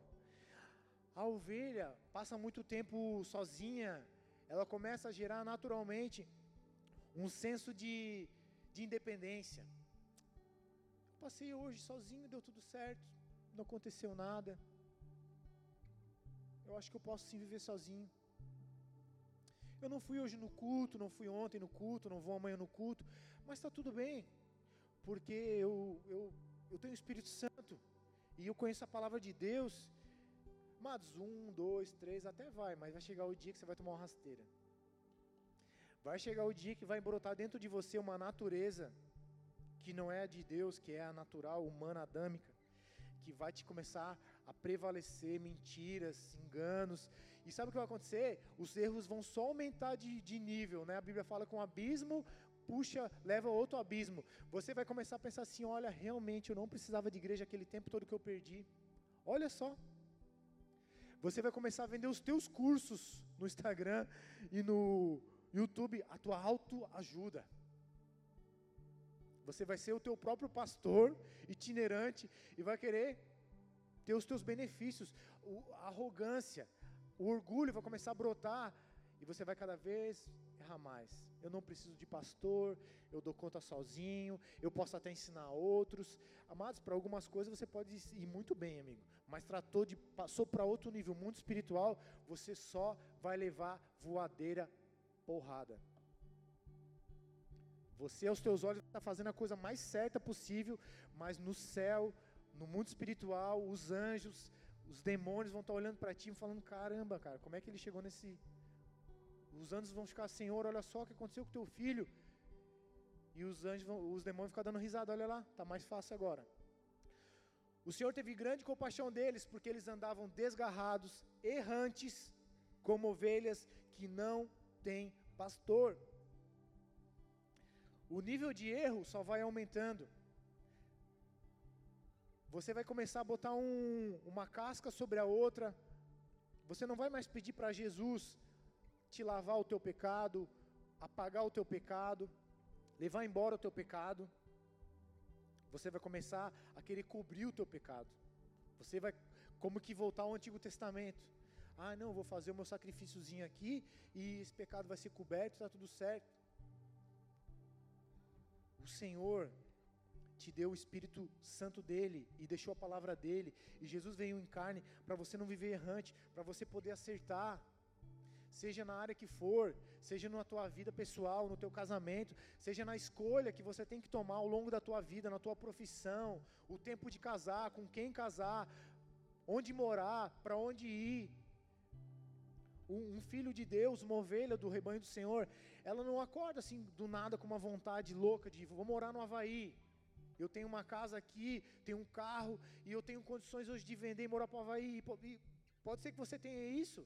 A ovelha passa muito tempo sozinha, ela começa a gerar naturalmente um senso de, de independência. Passei hoje sozinho, deu tudo certo, não aconteceu nada. Eu acho que eu posso sim viver sozinho. Eu não fui hoje no culto, não fui ontem no culto, não vou amanhã no culto, mas está tudo bem, porque eu, eu eu tenho o Espírito Santo, e eu conheço a palavra de Deus. Amados, um, dois, três, até vai, mas vai chegar o dia que você vai tomar uma rasteira. Vai chegar o dia que vai brotar dentro de você uma natureza que não é a de Deus, que é a natural, humana, adâmica, que vai te começar a prevalecer mentiras, enganos. E sabe o que vai acontecer? Os erros vão só aumentar de, de nível, né? A Bíblia fala que um abismo puxa, leva a outro abismo. Você vai começar a pensar assim: olha, realmente eu não precisava de igreja aquele tempo todo que eu perdi. Olha só. Você vai começar a vender os teus cursos no Instagram e no YouTube, a tua autoajuda. Você vai ser o teu próprio pastor itinerante e vai querer ter os teus benefícios. a arrogância, o orgulho vai começar a brotar e você vai cada vez errar mais eu não preciso de pastor, eu dou conta sozinho, eu posso até ensinar outros. Amados, para algumas coisas você pode ir muito bem, amigo, mas tratou de passou para outro nível, mundo espiritual, você só vai levar voadeira porrada. Você aos teus olhos está fazendo a coisa mais certa possível, mas no céu, no mundo espiritual, os anjos, os demônios vão estar tá olhando para ti e falando: caramba, cara, como é que ele chegou nesse os anjos vão ficar, Senhor, olha só o que aconteceu com teu filho. E os anjos, vão, os demônios vão ficar dando risada, olha lá, está mais fácil agora. O Senhor teve grande compaixão deles, porque eles andavam desgarrados, errantes, como ovelhas que não têm pastor. O nível de erro só vai aumentando. Você vai começar a botar um, uma casca sobre a outra. Você não vai mais pedir para Jesus te lavar o teu pecado, apagar o teu pecado, levar embora o teu pecado. Você vai começar a querer cobrir o teu pecado. Você vai como que voltar ao Antigo Testamento. Ah, não, vou fazer o meu sacrifíciozinho aqui e esse pecado vai ser coberto, está tudo certo. O Senhor te deu o Espírito Santo dele e deixou a palavra dele, e Jesus veio em carne para você não viver errante, para você poder acertar. seja na área que for, seja na tua vida pessoal, no teu casamento, seja na escolha que você tem que tomar ao longo da tua vida, na tua profissão, o tempo de casar, com quem casar, onde morar, para onde ir. Um, um, filho de Deus, uma ovelha do rebanho do Senhor, ela não acorda assim do nada com uma vontade louca de vou morar no Havaí. Eu tenho uma casa aqui, tenho um carro e eu tenho condições hoje de vender e morar para o Havaí. E pode ser que você tenha isso.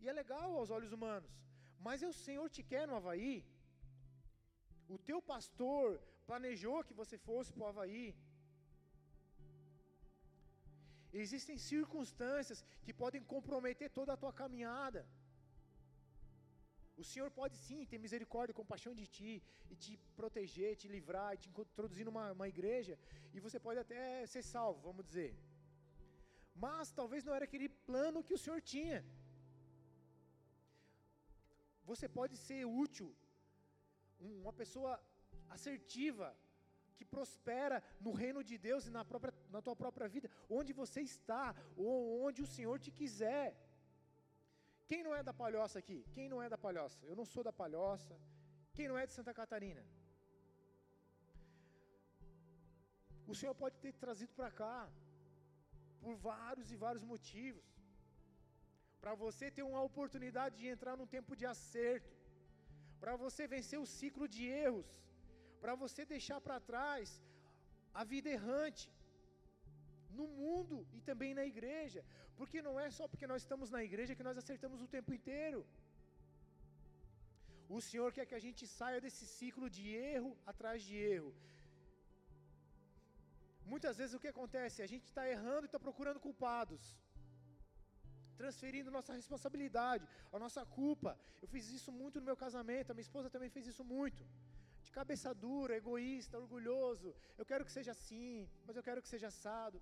E é legal aos olhos humanos. Mas o Senhor te quer no Havaí. O teu pastor planejou que você fosse para o Havaí. Existem circunstâncias que podem comprometer toda a tua caminhada. O Senhor pode sim ter misericórdia e compaixão de ti, e te proteger, te livrar, e te introduzir numa uma igreja, e você pode até ser salvo, vamos dizer. Mas talvez não era aquele plano que o Senhor tinha. Você pode ser útil, uma pessoa assertiva, que prospera no reino de Deus e na, própria, na tua própria vida, onde você está, ou onde o Senhor te quiser. Quem não é da Palhoça aqui? Quem não é da Palhoça? Eu não sou da Palhoça. Quem não é de Santa Catarina? O Senhor pode ter trazido para cá por vários e vários motivos. Para você ter uma oportunidade de entrar num tempo de acerto, para você vencer o ciclo de erros, para você deixar para trás a vida errante, no mundo e também na igreja, porque não é só porque nós estamos na igreja que nós acertamos o tempo inteiro. O Senhor quer que a gente saia desse ciclo de erro atrás de erro. Muitas vezes o que acontece? A gente está errando e está procurando culpados, transferindo nossa responsabilidade, a nossa culpa. Eu fiz isso muito no meu casamento, a minha esposa também fez isso muito. De cabeça dura, egoísta, orgulhoso. Eu quero que seja assim, mas eu quero que seja assado.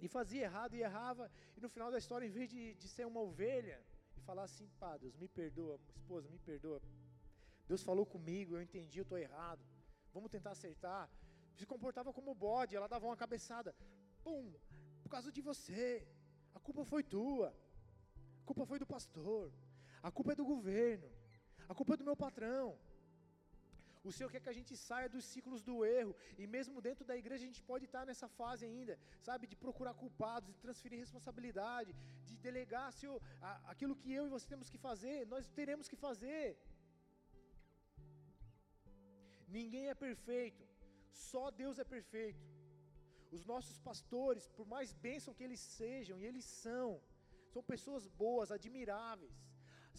E fazia errado e errava, e no final da história, em vez de, de ser uma ovelha, e falar assim, pá, Deus me perdoa, esposa, me perdoa, Deus falou comigo, eu entendi, eu estou errado, vamos tentar acertar, se comportava como bode, ela dava uma cabeçada, pum, por causa de você, a culpa foi tua, a culpa foi do pastor, a culpa é do governo, a culpa é do meu patrão, o Senhor quer que a gente saia dos ciclos do erro. E mesmo dentro da igreja a gente pode estar nessa fase ainda, sabe? De procurar culpados, de transferir responsabilidade, de delegar Senhor, aquilo que eu e você temos que fazer, nós teremos que fazer. Ninguém é perfeito, só Deus é perfeito. Os nossos pastores, por mais bênção que eles sejam, e eles são, são pessoas boas, admiráveis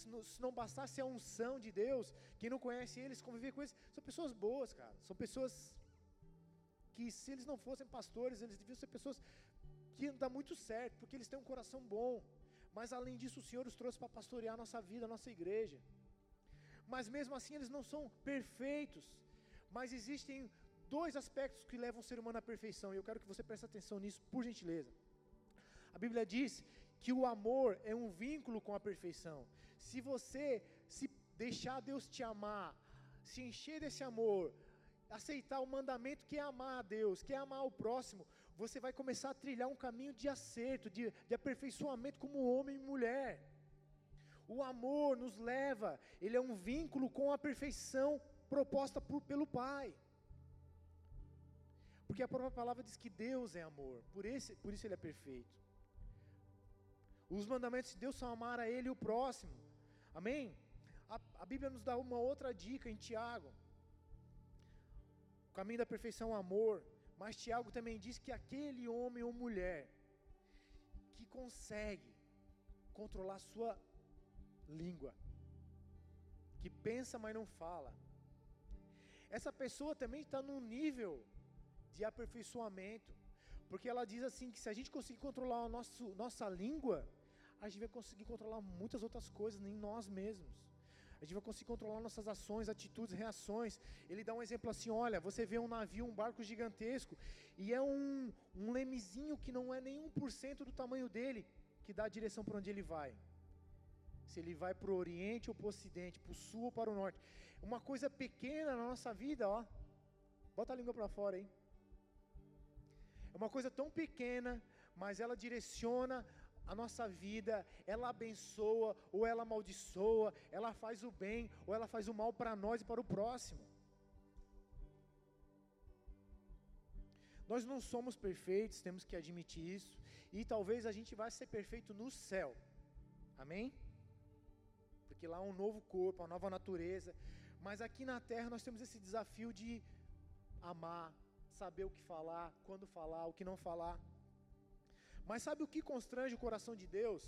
se não, se não bastasse a unção de Deus, quem não conhece eles, conviver com eles, são pessoas boas, cara. São pessoas que, se eles não fossem pastores, eles deviam ser pessoas que iam dar muito certo, porque eles têm um coração bom. Mas além disso, o Senhor os trouxe para pastorear a nossa vida, a nossa igreja. Mas mesmo assim, eles não são perfeitos. Mas existem dois aspectos que levam o ser humano à perfeição, e eu quero que você preste atenção nisso, por gentileza. A Bíblia diz que o amor é um vínculo com a perfeição. Se você se deixar Deus te amar, se encher desse amor, aceitar o mandamento que é amar a Deus, que é amar o próximo, você vai começar a trilhar um caminho de acerto, de, de aperfeiçoamento como homem e mulher. O amor nos leva, ele é um vínculo com a perfeição proposta por, pelo Pai. Porque a própria palavra diz que Deus é amor, por, esse, por isso ele é perfeito. Os mandamentos de Deus são amar a Ele e o próximo. Amém? A, a Bíblia nos dá uma outra dica em Tiago. O caminho da perfeição é o amor. Mas Tiago também diz que aquele homem ou mulher que consegue controlar sua língua, que pensa, mas não fala, essa pessoa também está num nível de aperfeiçoamento, porque ela diz assim que se a gente conseguir controlar a nosso, nossa língua, a gente vai conseguir controlar muitas outras coisas em nós mesmos. A gente vai conseguir controlar nossas ações, atitudes, reações. Ele dá um exemplo assim: olha, você vê um navio, um barco gigantesco, e é um, um lemezinho que não é nem 1% do tamanho dele, que dá a direção para onde ele vai. Se ele vai para o oriente ou para o ocidente, para o sul ou para o norte. Uma coisa pequena na nossa vida, ó. Bota a língua para fora, hein? É uma coisa tão pequena, mas ela direciona a nossa vida, ela abençoa ou ela amaldiçoa, ela faz o bem ou ela faz o mal para nós e para o próximo. Nós não somos perfeitos, temos que admitir isso, e talvez a gente vá ser perfeito no céu. Amém? Porque lá é um novo corpo, uma nova natureza. Mas aqui na terra nós temos esse desafio de amar, saber o que falar, quando falar, o que não falar. Mas sabe o que constrange o coração de Deus?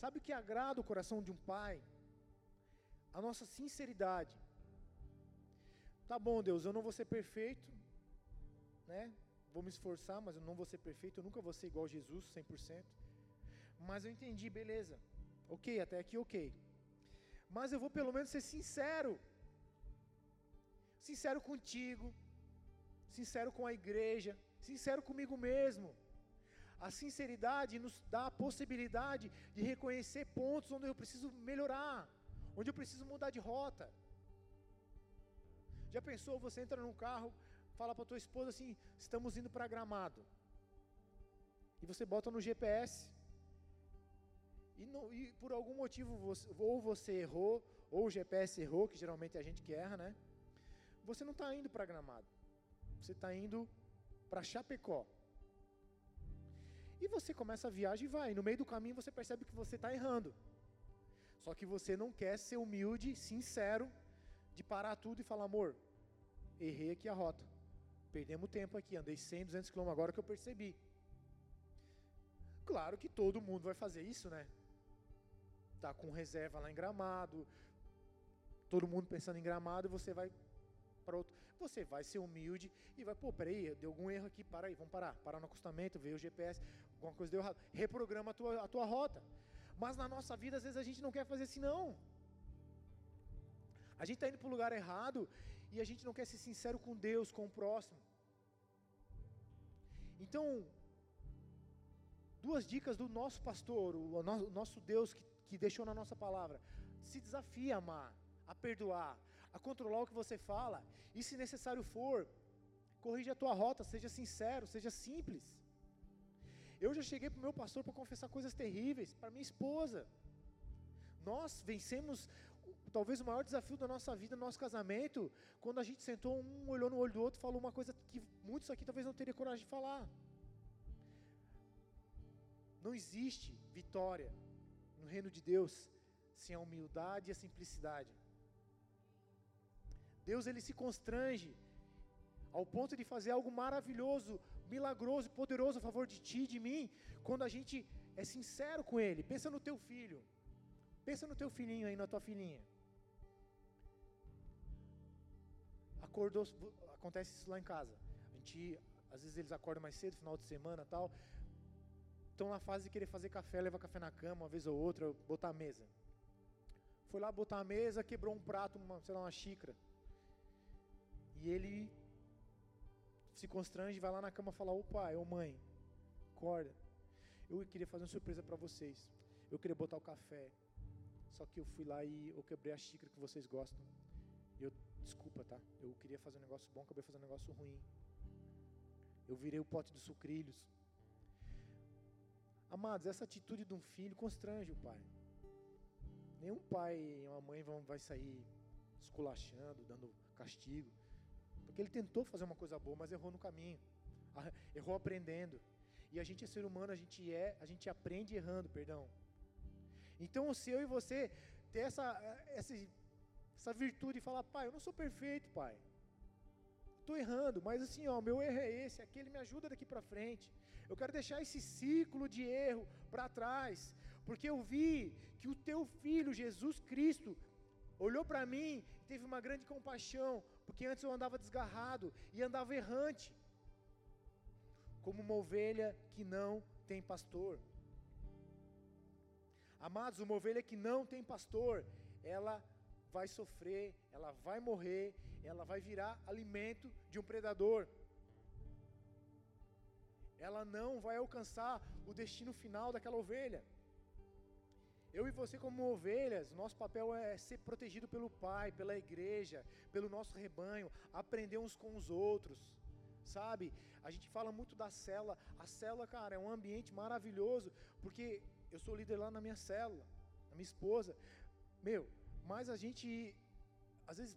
Sabe o que agrada o coração de um pai? A nossa sinceridade. Tá bom, Deus, eu não vou ser perfeito, né? Vou me esforçar, mas eu não vou ser perfeito, eu nunca vou ser igual a Jesus, 100%. Mas eu entendi, beleza. Ok, até aqui ok. Mas eu vou pelo menos ser sincero. Sincero contigo, sincero com a igreja, sincero comigo mesmo. A sinceridade nos dá a possibilidade de reconhecer pontos onde eu preciso melhorar, onde eu preciso mudar de rota. Já pensou, você entra num carro, fala para tua esposa assim: estamos indo para Gramado. E você bota no GPS. E, não, e por algum motivo, você, ou você errou, ou o GPS errou, que geralmente é a gente que erra, né? Você não está indo para Gramado. Você está indo para Chapecó. E você começa a viagem e vai. No meio do caminho você percebe que você está errando. Só que você não quer ser humilde, sincero, de parar tudo e falar: amor, errei aqui a rota. Perdemos tempo aqui, andei 100, 200 km agora que eu percebi. Claro que todo mundo vai fazer isso, né? Tá com reserva lá em Gramado, todo mundo pensando em Gramado e você vai para outro. Você vai ser humilde e vai, pô, peraí, deu algum erro aqui, para aí, vamos parar. Parar no acostamento, ver o GPS, alguma coisa deu errado. Reprograma a tua, a tua rota. Mas na nossa vida, às vezes, a gente não quer fazer assim, não. A gente está indo para o lugar errado e a gente não quer ser sincero com Deus, com o próximo. Então, duas dicas do nosso pastor, o nosso Deus que, que deixou na nossa palavra. Se desafia a amar, a perdoar, a controlar o que você fala, e se necessário for, corrija a tua rota, seja sincero, seja simples. Eu já cheguei para o meu pastor para confessar coisas terríveis, para minha esposa. Nós vencemos talvez o maior desafio da nossa vida, nosso casamento, quando a gente sentou, um olhou no olho do outro falou uma coisa que muitos aqui talvez não teriam coragem de falar. Não existe vitória no reino de Deus sem a humildade e a simplicidade. Deus ele se constrange ao ponto de fazer algo maravilhoso, milagroso, poderoso a favor de ti, de mim, quando a gente é sincero com ele. Pensa no teu filho. Pensa no teu filhinho aí, na tua filhinha. Acordou, acontece isso lá em casa. A gente, às vezes eles acordam mais cedo, final de semana, tal. Estão na fase de querer fazer café, levar café na cama, uma vez ou outra, botar a mesa. Foi lá botar a mesa, quebrou um prato, uma, sei lá, uma xícara. E ele se constrange, vai lá na cama falar: Ô pai, ô mãe, acorda. Eu queria fazer uma surpresa para vocês. Eu queria botar o café. Só que eu fui lá e eu quebrei a xícara que vocês gostam. Eu, desculpa, tá? Eu queria fazer um negócio bom, acabei fazendo um negócio ruim. Eu virei o pote dos sucrilhos. Amados, essa atitude de um filho constrange o pai. Nenhum pai e uma mãe vão, vai sair esculachando, dando castigo. Porque ele tentou fazer uma coisa boa, mas errou no caminho. Errou aprendendo. E a gente é ser humano, a gente é, a gente aprende errando, perdão. Então, se eu e você ter essa, essa, essa virtude de falar, pai, eu não sou perfeito, pai. Estou errando, mas assim, ó, meu erro é esse, aquele me ajuda daqui para frente. Eu quero deixar esse ciclo de erro para trás, porque eu vi que o teu filho, Jesus Cristo, olhou para mim, teve uma grande compaixão, porque antes eu andava desgarrado e andava errante, como uma ovelha que não tem pastor. Amados, uma ovelha que não tem pastor, ela vai sofrer, ela vai morrer, ela vai virar alimento de um predador. Ela não vai alcançar o destino final daquela ovelha. Eu e você, como ovelhas, nosso papel é ser protegido pelo Pai, pela igreja, pelo nosso rebanho, aprender uns com os outros, sabe? A gente fala muito da célula. A célula, cara, é um ambiente maravilhoso, porque eu sou líder lá na minha célula, a minha esposa. Meu, mas a gente às vezes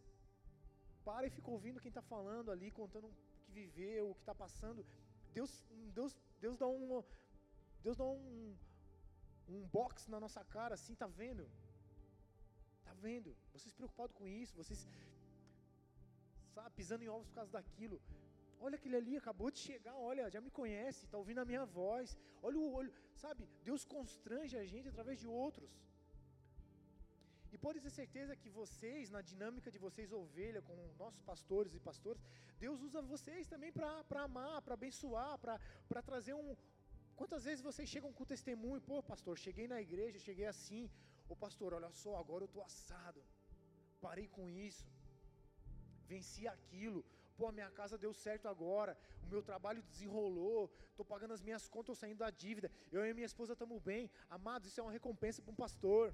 para e fica ouvindo quem está falando ali, contando o que viveu, o que está passando. Deus, Deus, Deus dá um, Deus dá um, um box na nossa cara, assim, tá vendo? Tá vendo? Vocês preocupados com isso, vocês, sabe, pisando em ovos por causa daquilo. Olha aquele ali, acabou de chegar, olha, já me conhece, está ouvindo a minha voz. Olha o olho, sabe? Deus constrange a gente através de outros. E pode ter certeza que vocês, na dinâmica de vocês, ovelha, com nossos pastores e pastores, Deus usa vocês também para amar, para abençoar, para trazer um. Quantas vezes vocês chegam com testemunho, pô, pastor, cheguei na igreja, cheguei assim, ô pastor, olha só, agora eu estou assado, parei com isso, venci aquilo, pô, a minha casa deu certo agora, o meu trabalho desenrolou, estou pagando as minhas contas, estou saindo da dívida, eu e minha esposa estamos bem, amados, isso é uma recompensa para um pastor.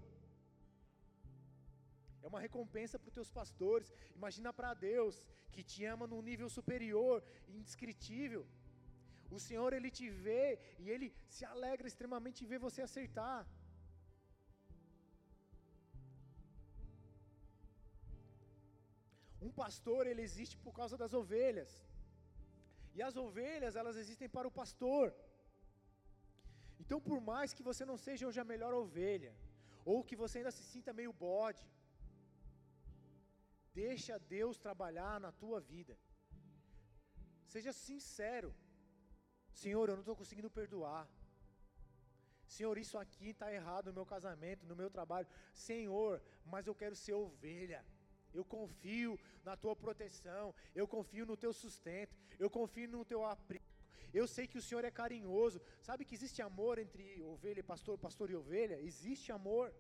É uma recompensa para os teus pastores. Imagina para Deus, que te ama num nível superior, indescritível. O Senhor, Ele te vê e Ele se alegra extremamente em ver você acertar. Um pastor, ele existe por causa das ovelhas. E as ovelhas, elas existem para o pastor. Então, por mais que você não seja hoje a melhor ovelha, ou que você ainda se sinta meio bode, Deixa Deus trabalhar na tua vida. Seja sincero. Senhor, eu não estou conseguindo perdoar. Senhor, isso aqui está errado no meu casamento, no meu trabalho. Senhor, mas eu quero ser ovelha. Eu confio na tua proteção. Eu confio no teu sustento. Eu confio no teu abrigo. Eu sei que o Senhor é carinhoso. Sabe que existe amor entre ovelha e pastor, pastor e ovelha? Existe amor.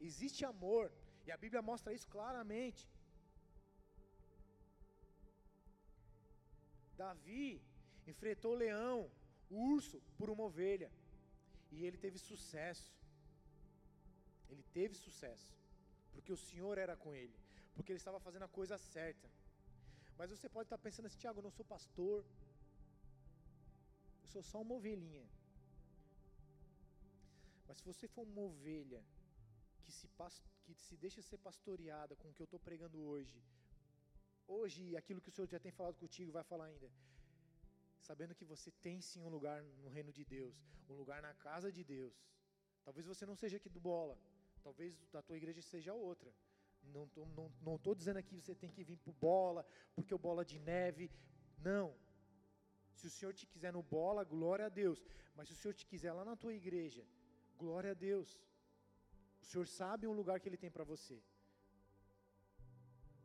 Existe amor. E a Bíblia mostra isso claramente. Davi enfrentou o leão, o urso, por uma ovelha. E ele teve sucesso. Ele teve sucesso. Porque o Senhor era com ele. Porque ele estava fazendo a coisa certa. Mas você pode estar pensando assim, Tiago, eu não sou pastor. Eu sou só uma ovelhinha. Mas se você for uma ovelha que se, que se deixa ser pastoreada com o que eu estou pregando hoje, hoje aquilo que o Senhor já tem falado contigo, vai falar ainda, sabendo que você tem sim um lugar no reino de Deus, um lugar na casa de Deus. Talvez você não seja aqui do Bola, talvez da tua igreja seja outra. Não estou não, não tô dizendo aqui que você tem que vir para Bola, porque o Bola de Neve. Não. Se o Senhor te quiser no Bola, glória a Deus. Mas se o Senhor te quiser lá na tua igreja, glória a Deus. O Senhor sabe um lugar que Ele tem para você.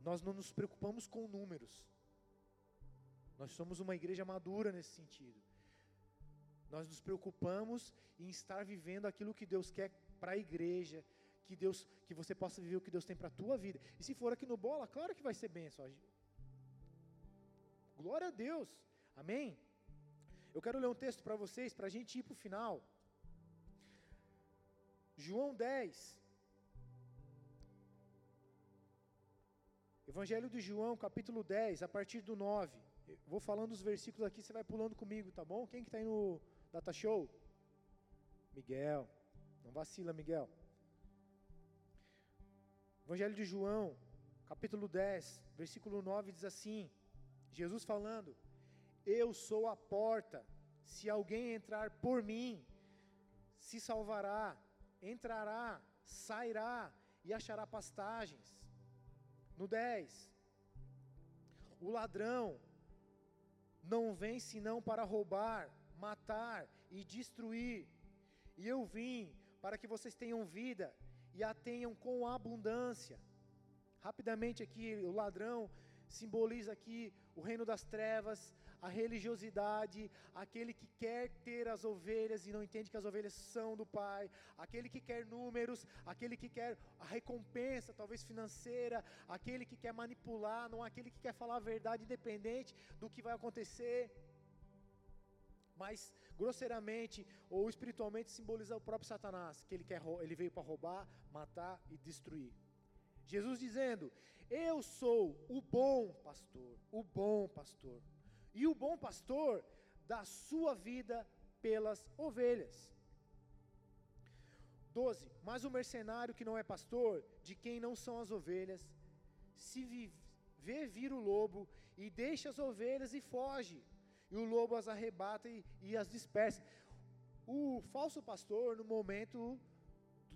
Nós não nos preocupamos com números. Nós somos uma igreja madura nesse sentido. Nós nos preocupamos em estar vivendo aquilo que Deus quer para a igreja, que Deus, que você possa viver o que Deus tem para a tua vida. E se for aqui no bola, claro que vai ser bênção. Glória a Deus. Amém? Eu quero ler um texto para vocês, para a gente ir para o final. João 10. Evangelho de João, capítulo 10, a partir do 9. Eu vou falando os versículos aqui, você vai pulando comigo, tá bom? Quem que está aí no Data Show? Miguel. Não vacila, Miguel. Evangelho de João, capítulo 10, versículo 9 diz assim: Jesus falando: Eu sou a porta, se alguém entrar por mim, se salvará entrará, sairá e achará pastagens. No 10, o ladrão não vem senão para roubar, matar e destruir. E eu vim para que vocês tenham vida e a tenham com abundância. Rapidamente aqui, o ladrão simboliza aqui o reino das trevas, a religiosidade, aquele que quer ter as ovelhas e não entende que as ovelhas são do Pai, aquele que quer números, aquele que quer a recompensa, talvez financeira, aquele que quer manipular, não aquele que quer falar a verdade independente do que vai acontecer. Mas grosseiramente ou espiritualmente simboliza o próprio Satanás, que ele quer ele veio para roubar, matar e destruir. Jesus dizendo: "Eu sou o bom pastor, o bom pastor. E o bom pastor dá sua vida pelas ovelhas. 12. Mas o mercenário que não é pastor, de quem não são as ovelhas, se vê vir o lobo e deixa as ovelhas e foge, e o lobo as arrebata e, e as dispersa. O falso pastor, no momento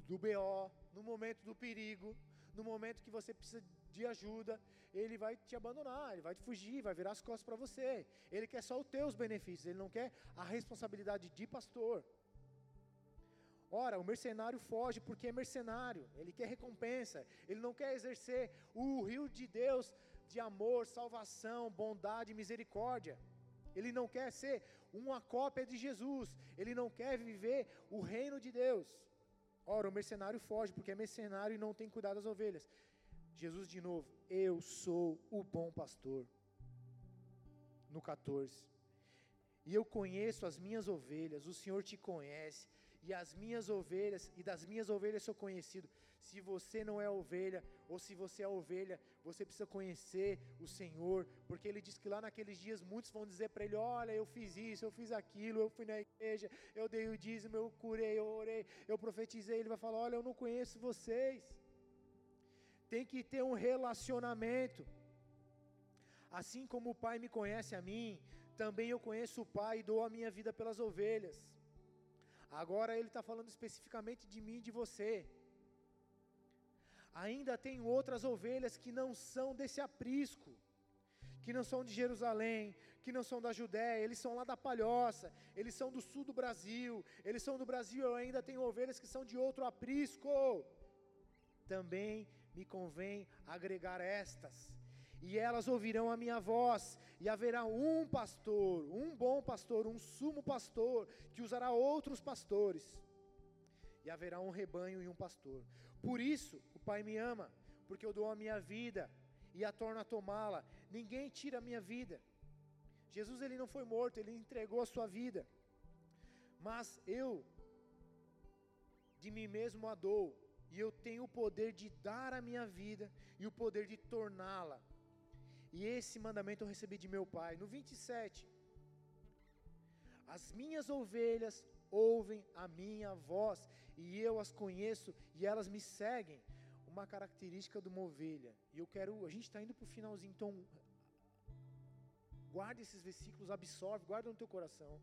do BO, no momento do perigo, no momento que você precisa de ajuda, ele vai te abandonar, ele vai te fugir, vai virar as costas para você. Ele quer só os teus benefícios, ele não quer a responsabilidade de pastor. Ora, o mercenário foge porque é mercenário, ele quer recompensa, ele não quer exercer o rio de Deus de amor, salvação, bondade misericórdia. Ele não quer ser uma cópia de Jesus, ele não quer viver o reino de Deus. Ora, o mercenário foge porque é mercenário e não tem cuidado das ovelhas. Jesus de novo, eu sou o bom pastor. No 14. E eu conheço as minhas ovelhas, o Senhor te conhece, e as minhas ovelhas, e das minhas ovelhas sou conhecido. Se você não é ovelha, ou se você é ovelha, você precisa conhecer o Senhor, porque Ele diz que lá naqueles dias muitos vão dizer para Ele: Olha, eu fiz isso, eu fiz aquilo, eu fui na igreja, eu dei o dízimo, eu curei, eu orei, eu profetizei. Ele vai falar: Olha, eu não conheço vocês. Tem que ter um relacionamento. Assim como o Pai me conhece a mim, também eu conheço o Pai e dou a minha vida pelas ovelhas. Agora ele está falando especificamente de mim e de você. Ainda tem outras ovelhas que não são desse aprisco, que não são de Jerusalém, que não são da Judéia, eles são lá da Palhoça, eles são do sul do Brasil, eles são do Brasil, eu ainda tenho ovelhas que são de outro aprisco. Também me convém agregar estas, e elas ouvirão a minha voz, e haverá um pastor, um bom pastor, um sumo pastor, que usará outros pastores, e haverá um rebanho e um pastor. Por isso o Pai me ama, porque eu dou a minha vida e a torno a tomá-la. Ninguém tira a minha vida. Jesus ele não foi morto, ele entregou a sua vida. Mas eu de mim mesmo a dou, e eu tenho o poder de dar a minha vida e o poder de torná-la. E esse mandamento eu recebi de meu pai. No 27, as minhas ovelhas ouvem a minha voz, e eu as conheço, e elas me seguem. Uma característica de uma ovelha. E eu quero, a gente está indo para o finalzinho, então guarde esses versículos, absorve, guarda no teu coração,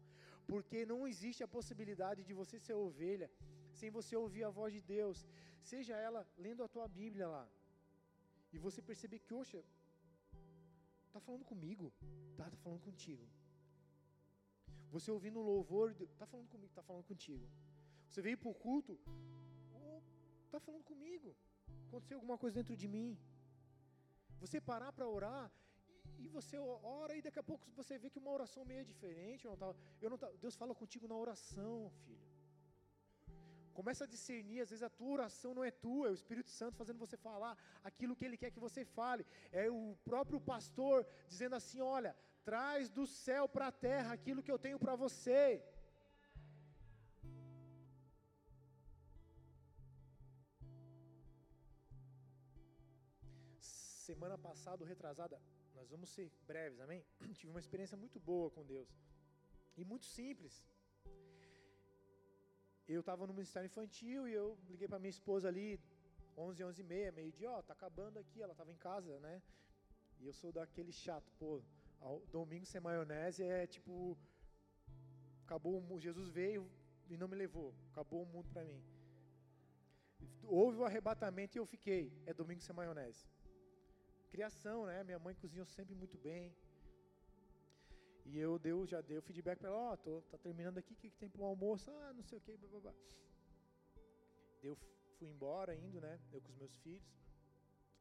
porque não existe a possibilidade de você ser ovelha sem você ouvir a voz de Deus, seja ela lendo a tua Bíblia lá, e você perceber que, oxa, está falando comigo, tá, tá falando contigo. Você ouvindo um louvor, está falando comigo, está falando contigo. Você veio para o culto, está falando comigo. Aconteceu alguma coisa dentro de mim. Você parar para orar e, e, você ora e daqui a pouco você vê que uma oração meio diferente. Eu não tava, eu não tava, Deus fala contigo na oração, filho. Começa a discernir, às vezes a tua oração não é tua, é o Espírito Santo fazendo você falar aquilo que Ele quer que você fale. É o próprio pastor dizendo assim: olha, traz do céu para a terra aquilo que eu tenho para você. Semana passada, retrasada, nós vamos ser breves, amém? (clears throat) Tive uma experiência muito boa com Deus e muito simples eu estava no ministério infantil e eu liguei para minha esposa ali, 11, 11 e meia, meio dia, ó, tá acabando aqui, ela estava em casa, né? E eu sou daquele chato, pô, domingo sem maionese é tipo, acabou o Jesus veio e não me levou, acabou o mundo para mim. Houve o arrebatamento e eu fiquei, é domingo sem maionese. Criação, né? Minha mãe cozinhou sempre muito bem. E eu deu, já dei o feedback para ela, ó, oh, tô, tá terminando aqui, o que, que tem para o almoço? Ah, não sei o que. Eu fui embora indo, né, eu com os meus filhos,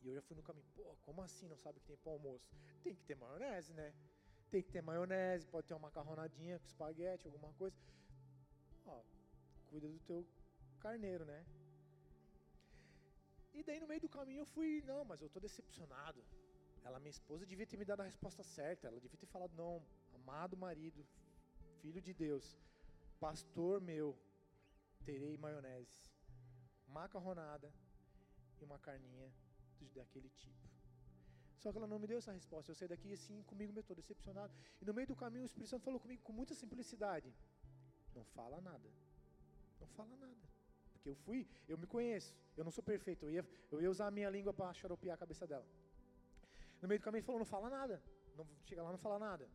e eu já fui no caminho, pô, como assim não sabe o que tem para almoço? Tem que ter maionese, né? Tem que ter maionese, pode ter uma macarronadinha com espaguete, alguma coisa. Ó, cuida do teu carneiro, né? E daí no meio do caminho eu fui, não, mas eu tô decepcionado. Ela, minha esposa, devia ter me dado a resposta certa. Ela devia ter falado, não, amado marido, filho de Deus, pastor meu, terei maionese, macarronada e uma carninha daquele tipo. Só que ela não me deu essa resposta. Eu saí daqui assim, comigo mesmo, estou decepcionado. E no meio do caminho, o Espírito Santo falou comigo com muita simplicidade: Não fala nada. Não fala nada. Porque eu fui, eu me conheço. Eu não sou perfeito. Eu ia, eu ia usar a minha língua para xaropear a cabeça dela. No meio do caminho, ele falou: Não fala nada. Não, chega lá, não fala nada.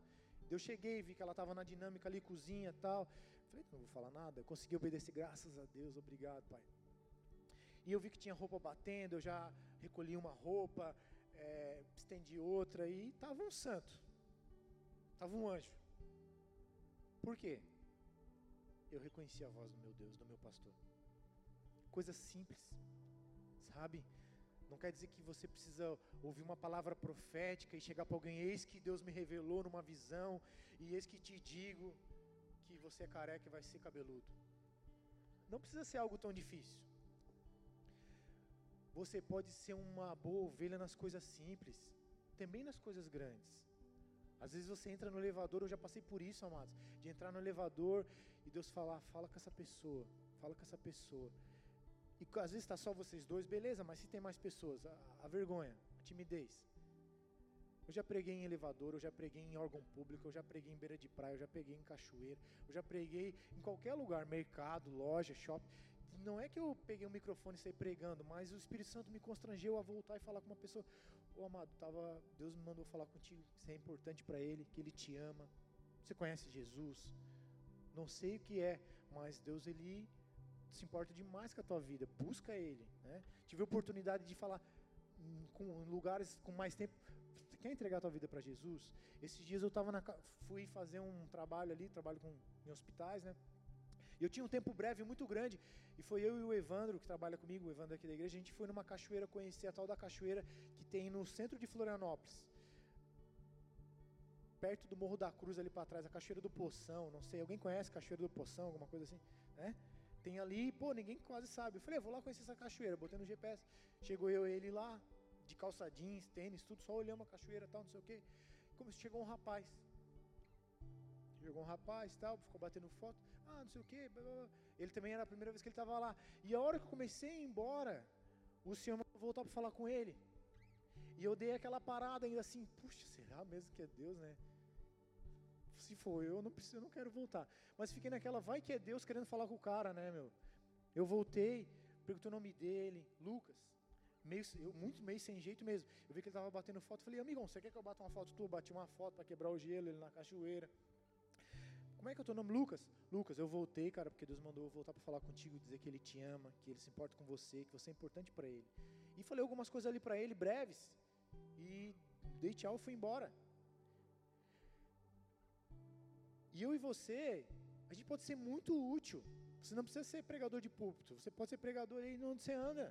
Eu cheguei, vi que ela estava na dinâmica ali, cozinha e tal. Falei, não vou falar nada. Consegui obedecer, graças a Deus, obrigado, Pai. E eu vi que tinha roupa batendo, eu já recolhi uma roupa, é, estendi outra e estava um santo. Estava um anjo. Por quê? Eu reconheci a voz do meu Deus, do meu pastor. Coisa simples, sabe? Não quer dizer que você precisa ouvir uma palavra profética e chegar para alguém, eis que Deus me revelou numa visão, e eis que te digo que você é careca e vai ser cabeludo. Não precisa ser algo tão difícil. Você pode ser uma boa ovelha nas coisas simples, também nas coisas grandes. Às vezes você entra no elevador, eu já passei por isso, amados, de entrar no elevador e Deus falar, fala com essa pessoa, fala com essa pessoa. E às vezes está só vocês dois, beleza, mas se tem mais pessoas, a, a vergonha, a timidez. Eu já preguei em elevador, eu já preguei em órgão público, eu já preguei em beira de praia, eu já preguei em cachoeira, eu já preguei em qualquer lugar, mercado, loja, shopping. Não é que eu peguei um microfone e saí pregando, mas o Espírito Santo me constrangeu a voltar e falar com uma pessoa: Ô amado, tava, Deus me mandou falar contigo, isso é importante para Ele, que Ele te ama. Você conhece Jesus? Não sei o que é, mas Deus Ele se importa demais com a tua vida. Busca Ele. Né? Tive a oportunidade de falar com, lugares com mais tempo. Você quer entregar a tua vida para Jesus? Esses dias eu tava na, fui fazer um trabalho ali, trabalho com, em hospitais, né? Eu tinha um tempo breve muito grande, e foi eu e o Evandro, que trabalha comigo, o Evandro aqui da igreja, a gente foi numa cachoeira conhecer a tal da cachoeira que tem no centro de Florianópolis. Perto do Morro da Cruz ali para trás, a Cachoeira do Poção, não sei, alguém conhece Cachoeira do Poção, alguma coisa assim, né? Tem ali, pô, ninguém quase sabe. Eu falei, vou lá conhecer essa cachoeira, botei no GPS. Chegou eu e ele lá, de calça jeans, tênis, tudo, só olhamos a cachoeira tal, não sei o quê. Como chegou um rapaz. Chegou um rapaz tal, ficou batendo foto. Ah, não sei o quê. Blá, blá. Ele também era a primeira vez que ele estava lá. E a hora que eu comecei a ir embora, o senhor voltou para falar com ele. E eu dei aquela parada ainda assim, puxa, será mesmo que é Deus, né? Se for eu, não preciso, eu não quero voltar. Mas fiquei naquela, vai que é Deus querendo falar com o cara, né, meu? Eu voltei, perguntei o nome dele, Lucas. Meio, eu, muito meio sem jeito mesmo. Eu vi que ele estava batendo foto. Falei, amigão, você quer que eu bata uma foto tua? Bati uma foto para quebrar o gelo, ele na cachoeira. Como é que é o teu nome? Lucas? Lucas, eu voltei, cara, porque Deus mandou eu voltar para falar contigo, dizer que Ele te ama, que Ele se importa com você, que você é importante para Ele. E falei algumas coisas ali para ele, breves, e dei tchau e fui embora. E eu e você, a gente pode ser muito útil. Você não precisa ser pregador de púlpito, você pode ser pregador aí onde você anda.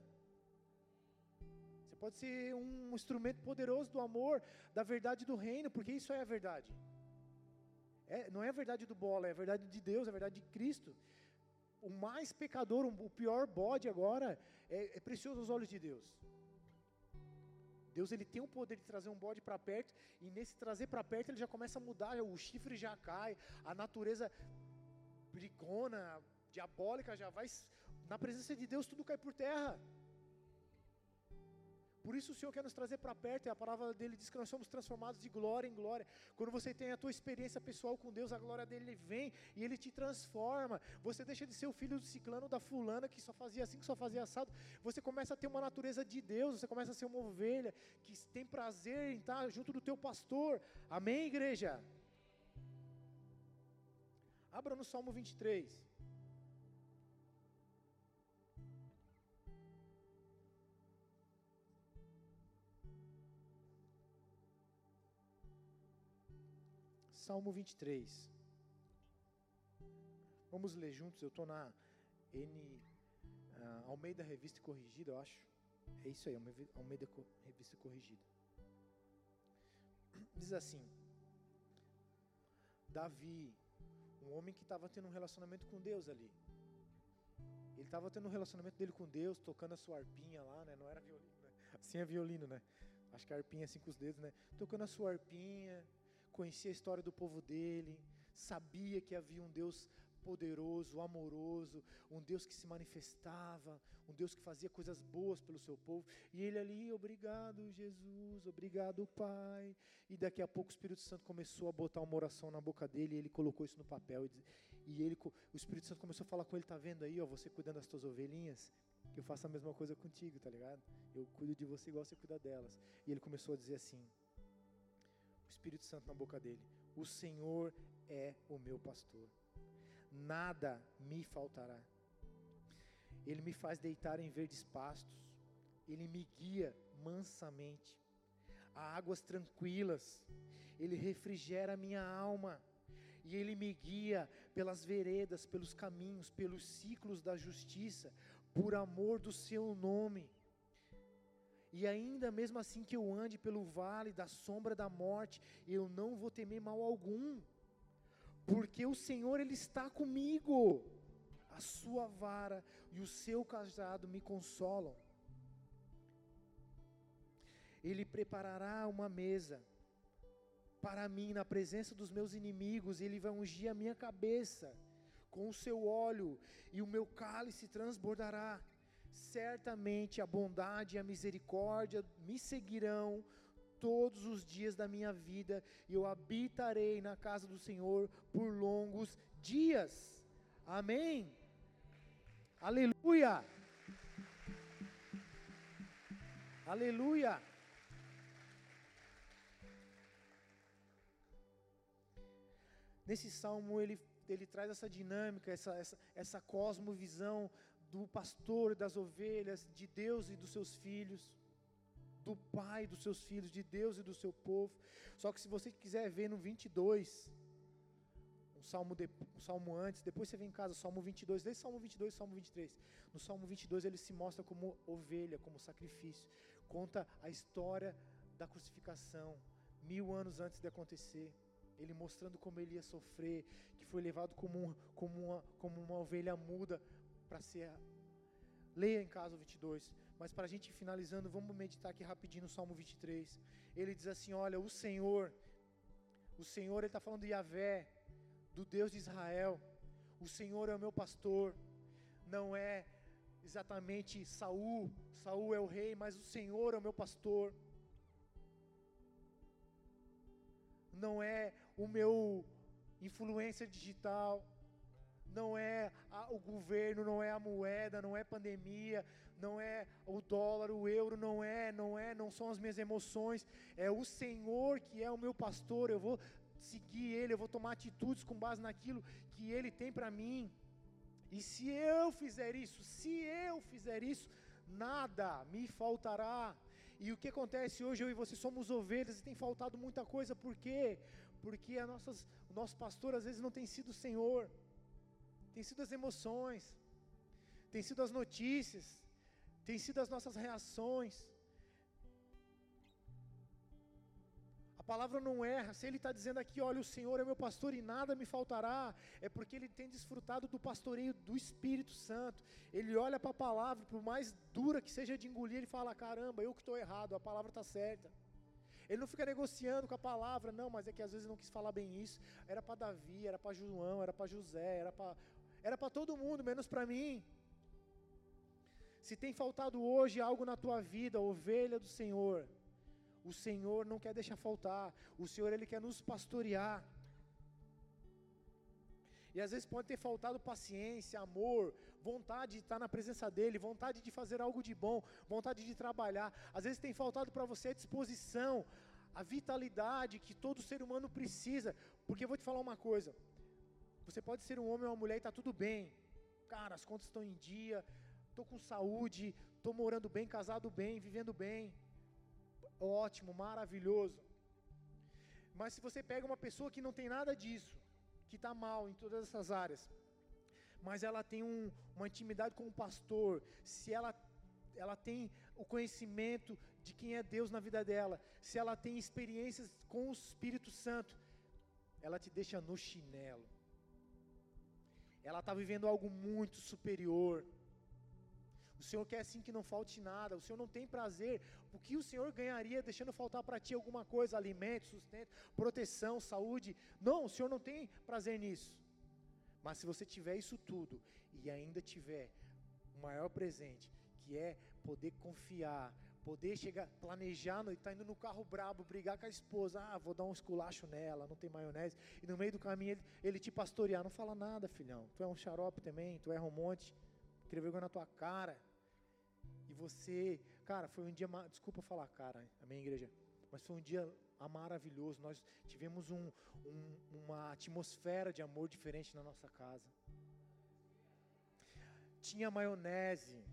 Você pode ser um instrumento poderoso do amor, da verdade do reino, porque isso é a verdade. É, não é a verdade do bola, é a verdade de Deus, é a verdade de Cristo. O mais pecador, o pior bode agora, é, é precioso aos olhos de Deus. Deus ele tem o poder de trazer um bode para perto, e nesse trazer para perto ele já começa a mudar, o chifre já cai, a natureza brigona, diabólica já vai. Na presença de Deus tudo cai por terra. Por isso o Senhor quer nos trazer para perto, e a palavra dele diz que nós somos transformados de glória em glória. Quando você tem a tua experiência pessoal com Deus, a glória dele vem e ele te transforma. Você deixa de ser o filho do ciclano, da fulana, que só fazia assim, que só fazia assado. Você começa a ter uma natureza de Deus, você começa a ser uma ovelha que tem prazer em estar junto do teu pastor. Amém, igreja? Abra no Salmo 23. Salmo 23. Vamos ler juntos, eu estou na N. Uh, Almeida Revista Corrigida, eu acho. É isso aí, Almeida Revista Corrigida. (clears throat) Diz assim: Davi, um homem que estava tendo um relacionamento com Deus ali. Ele estava tendo um relacionamento dele com Deus, tocando a sua arpinha lá, né? Não era violino, né? Assim é violino, né? Acho que a arpinha é assim com os dedos, né? Tocando a sua arpinha, conhecia a história do povo dele, sabia que havia um Deus poderoso, amoroso, um Deus que se manifestava, um Deus que fazia coisas boas pelo seu povo. E ele ali, obrigado, Jesus, obrigado, Pai. E daqui a pouco o Espírito Santo começou a botar uma oração na boca dele, e ele colocou isso no papel. E, ele, o Espírito Santo começou a falar com ele: tá vendo aí, ó, você cuidando das tuas ovelhinhas? Eu faço a mesma coisa contigo, tá ligado? Eu cuido de você igual você cuida delas. E ele começou a dizer assim: o Espírito Santo na boca dele: O Senhor é o meu pastor, nada me faltará. Ele me faz deitar em verdes pastos, ele me guia mansamente. A águas tranquilas, ele refrigera minha alma, e ele me guia pelas veredas, pelos caminhos, pelos ciclos da justiça, por amor do seu nome. E ainda mesmo assim que eu ande pelo vale da sombra da morte, eu não vou temer mal algum, porque o Senhor ele está comigo. A sua vara e o seu cajado me consolam. Ele preparará uma mesa para mim na presença dos meus inimigos, ele vai ungir a minha cabeça com o seu óleo, e o meu cálice transbordará certamente a bondade e a misericórdia me seguirão todos os dias da minha vida, e eu habitarei na casa do Senhor por longos dias. Amém. Aleluia. Aleluia. Nesse salmo ele, ele traz essa dinâmica, essa, essa, essa cosmovisão do pastor das ovelhas, de Deus e dos seus filhos, do pai dos seus filhos, de Deus e do seu povo. Só que se você quiser ver no 22, um salmo, de, um salmo antes, depois você vem em casa, salmo 22, desde salmo 22 salmo 23. No salmo 22 ele se mostra como ovelha, como sacrifício. Conta a história da crucificação, mil anos antes de acontecer ele mostrando como ele ia sofrer, que foi levado como, um, como, uma, como uma ovelha muda para ser. Leia em casa o 22. Mas para a gente finalizando, vamos meditar aqui rapidinho no Salmo 23. Ele diz assim: Olha, o Senhor, o Senhor, ele está falando de Yahvé, do Deus de Israel. O Senhor é o meu pastor, não é exatamente Saul, Saul é o rei, mas o Senhor é o meu pastor. Não é o meu influência digital, não é a, o governo, não é a moeda, não é pandemia, não é o dólar, o euro, não é, não é, não são as minhas emoções, é o Senhor que é o meu pastor, eu vou seguir Ele, eu vou tomar atitudes com base naquilo que Ele tem para mim. E se eu fizer isso, se eu fizer isso, nada me faltará. E o que acontece hoje, eu e você somos ovelhas e tem faltado muita coisa, por quê? Porque a nossas, o nosso pastor às vezes não tem sido o Senhor tem sido as emoções, tem sido as notícias, tem sido as nossas reações. A palavra não erra, se ele está dizendo aqui, olha, o Senhor é meu pastor e nada me faltará, é porque ele tem desfrutado do pastoreio do Espírito Santo. Ele olha para a palavra, por mais dura que seja de engolir, ele fala: caramba, eu que estou errado, a palavra está certa. Ele não fica negociando com a palavra, não, mas é que às vezes não quis falar bem isso. Era para Davi, era para João, era para José, era para era para todo mundo, menos para mim. Se tem faltado hoje algo na tua vida, ovelha do Senhor, o Senhor não quer deixar faltar. O Senhor ele quer nos pastorear. E às vezes pode ter faltado paciência, amor, vontade de estar na presença dEle, vontade de fazer algo de bom, vontade de trabalhar. Às vezes tem faltado para você a disposição, a vitalidade que todo ser humano precisa. Porque eu vou te falar uma coisa: você pode ser um homem ou uma mulher e está tudo bem. Cara, as contas estão em dia, estou com saúde, estou morando bem, casado bem, vivendo bem. Ótimo, maravilhoso. Mas se você pega uma pessoa que não tem nada disso, que está mal em todas essas áreas, mas ela tem um, uma intimidade com o pastor, se ela, ela tem o conhecimento de quem é Deus na vida dela, se ela tem experiências com o Espírito Santo, ela te deixa no chinelo ela está vivendo algo muito superior. O Senhor quer assim que não falte nada. O Senhor não tem prazer. O que o Senhor ganharia deixando faltar para ti alguma coisa? Alimento, sustento, proteção, saúde. Não, o Senhor não tem prazer nisso. Mas se você tiver isso tudo e ainda tiver o maior presente, que é poder confiar, poder chegar, planejar, está indo no carro brabo, brigar com a esposa, ah, vou dar um esculacho nela, não tem maionese, e no meio do caminho ele, ele te pastorear, não fala nada, filhão, tu é um xarope também, tu erra um monte, queria na tua cara, e você, cara, foi um dia, desculpa falar cara, a minha igreja, mas foi um dia maravilhoso, nós tivemos um, um, uma atmosfera de amor diferente na nossa casa, tinha maionese,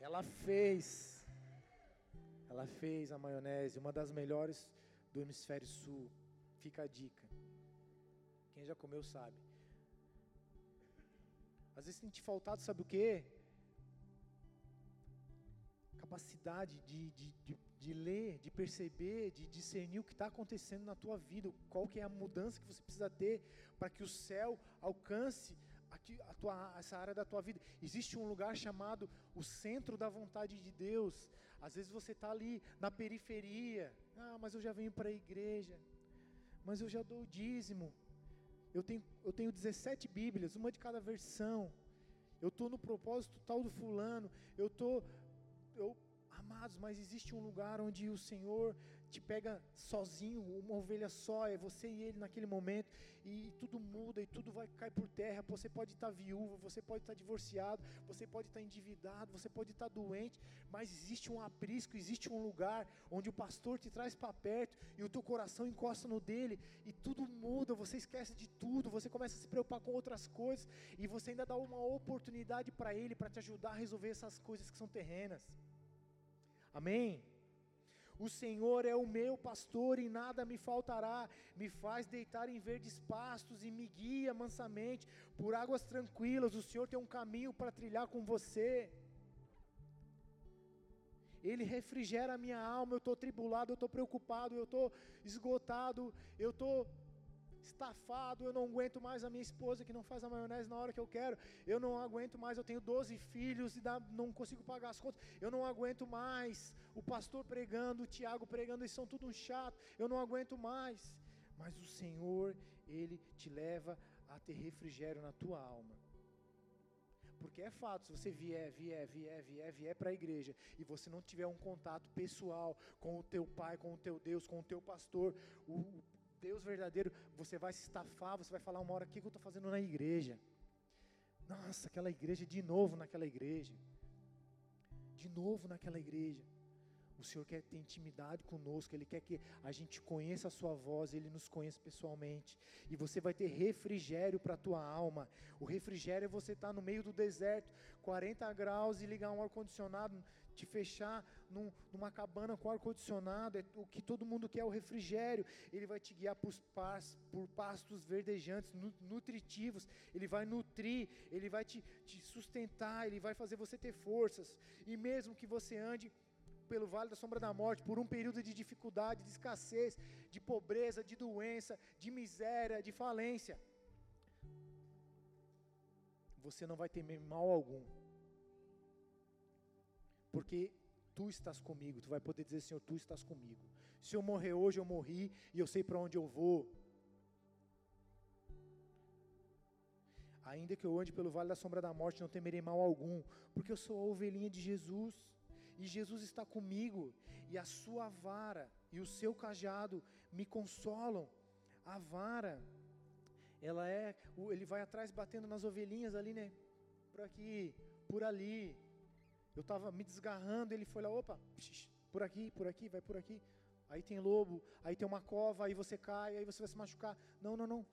ela fez, ela fez a maionese, uma das melhores do hemisfério sul. Fica a dica. Quem já comeu sabe. Às vezes tem te faltado, sabe o que? Capacidade de, de, de, de, ler, de perceber, de discernir o que está acontecendo na tua vida, qual que é a mudança que você precisa ter para que o céu alcance a tua, essa área da tua vida. Existe um lugar chamado o centro da vontade de Deus. Às vezes você está ali na periferia. Ah, mas eu já venho para a igreja. Mas eu já dou o dízimo. Eu tenho, eu tenho 17 Bíblias, uma de cada versão. Eu estou no propósito tal do fulano. Eu estou. Eu, amados, mas existe um lugar onde o Senhor te pega sozinho, uma ovelha só, é você e ele naquele momento, e tudo muda, e tudo vai cair por terra. Você pode estar viúvo, você pode estar divorciado, você pode estar endividado, você pode estar doente, mas existe um aprisco, existe um lugar onde o pastor te traz para perto e o teu coração encosta no dele, e tudo muda, você esquece de tudo, você começa a se preocupar com outras coisas, e você ainda dá uma oportunidade para ele para te ajudar a resolver essas coisas que são terrenas. Amém? O Senhor é o meu pastor e nada me faltará. Me faz deitar em verdes pastos e me guia mansamente por águas tranquilas. O Senhor tem um caminho para trilhar com você. Ele refrigera a minha alma. Eu estou tribulado, eu estou preocupado, eu estou esgotado, eu estou estafado, eu não aguento mais a minha esposa que não faz a maionese na hora que eu quero, eu não aguento mais, eu tenho 12 filhos e não consigo pagar as contas, eu não aguento mais, o pastor pregando, o Tiago pregando, eles são tudo um chato, eu não aguento mais. Mas o Senhor, Ele te leva a ter refrigério na tua alma. Porque é fato, se você vier, vier, vier, vier, vier para a igreja e você não tiver um contato pessoal com o teu pai, com o teu Deus, com o teu pastor, o, Deus verdadeiro, você vai se estafar, você vai falar uma hora, o que eu estou fazendo na igreja? Nossa, aquela igreja, de novo naquela igreja. De novo naquela igreja. O Senhor quer ter intimidade conosco, Ele quer que a gente conheça a Sua voz, Ele nos conheça pessoalmente. E você vai ter refrigério para a tua alma. O refrigério é você estar tá no meio do deserto, 40 graus e ligar um ar-condicionado, te fechar num, numa cabana com ar-condicionado. É o que todo mundo quer, é o refrigério. Ele vai te guiar por, por pastos verdejantes, nutritivos. Ele vai nutrir, Ele vai te, te sustentar, Ele vai fazer você ter forças. E mesmo que você ande pelo vale da sombra da morte, por um período de dificuldade, de escassez, de pobreza, de doença, de miséria, de falência, você não vai temer mal algum, porque tu estás comigo, tu vai poder dizer, Senhor, tu estás comigo. Se eu morrer hoje, eu morri e eu sei para onde eu vou. Ainda que eu ande pelo vale da sombra da morte, não temerei mal algum, porque eu sou a ovelhinha de Jesus e Jesus está comigo, e a sua vara e o seu cajado me consolam. A vara, ela é, ele vai atrás batendo nas ovelhinhas ali, né? Por aqui, por ali. Eu estava me desgarrando, ele foi lá, opa, por aqui, por aqui, vai por aqui. Aí tem lobo, aí tem uma cova, aí você cai, aí você vai se machucar. Não, não, não.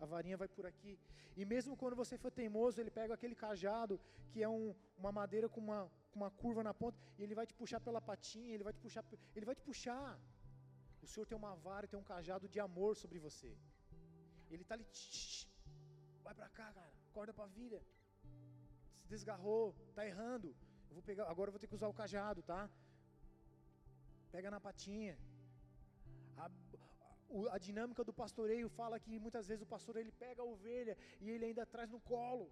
A varinha vai por aqui. E mesmo quando você for teimoso, ele pega aquele cajado, que é um, uma madeira com uma, com uma curva na ponta, e ele vai te puxar pela patinha, ele vai te puxar, ele vai te puxar. O Senhor tem uma vara, tem um cajado de amor sobre você. Ele está ali, vai para cá, cara, acorda para a vida. Se desgarrou, está errando. Eu vou pegar, agora eu vou ter que usar o cajado, tá? Pega na patinha. A, a, a dinâmica do pastoreio fala que muitas vezes o pastor ele pega a ovelha e ele ainda traz no colo.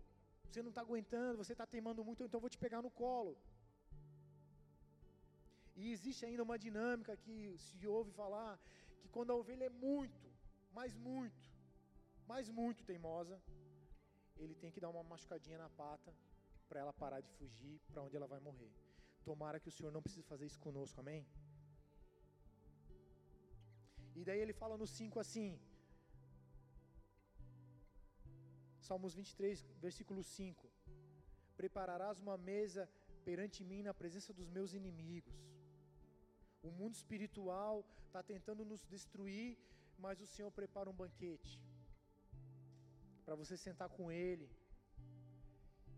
Você não está aguentando, você está teimando muito, então eu vou te pegar no colo. E existe ainda uma dinâmica que se ouve falar que quando a ovelha é muito, mas muito, mas muito teimosa, ele tem que dar uma machucadinha na pata para ela parar de fugir para onde ela vai morrer. Tomara que o Senhor não precise fazer isso conosco, amém? E daí ele fala no 5 assim, Salmos 23, versículo 5: Prepararás uma mesa perante mim na presença dos meus inimigos. O mundo espiritual está tentando nos destruir, mas o Senhor prepara um banquete para você sentar com Ele.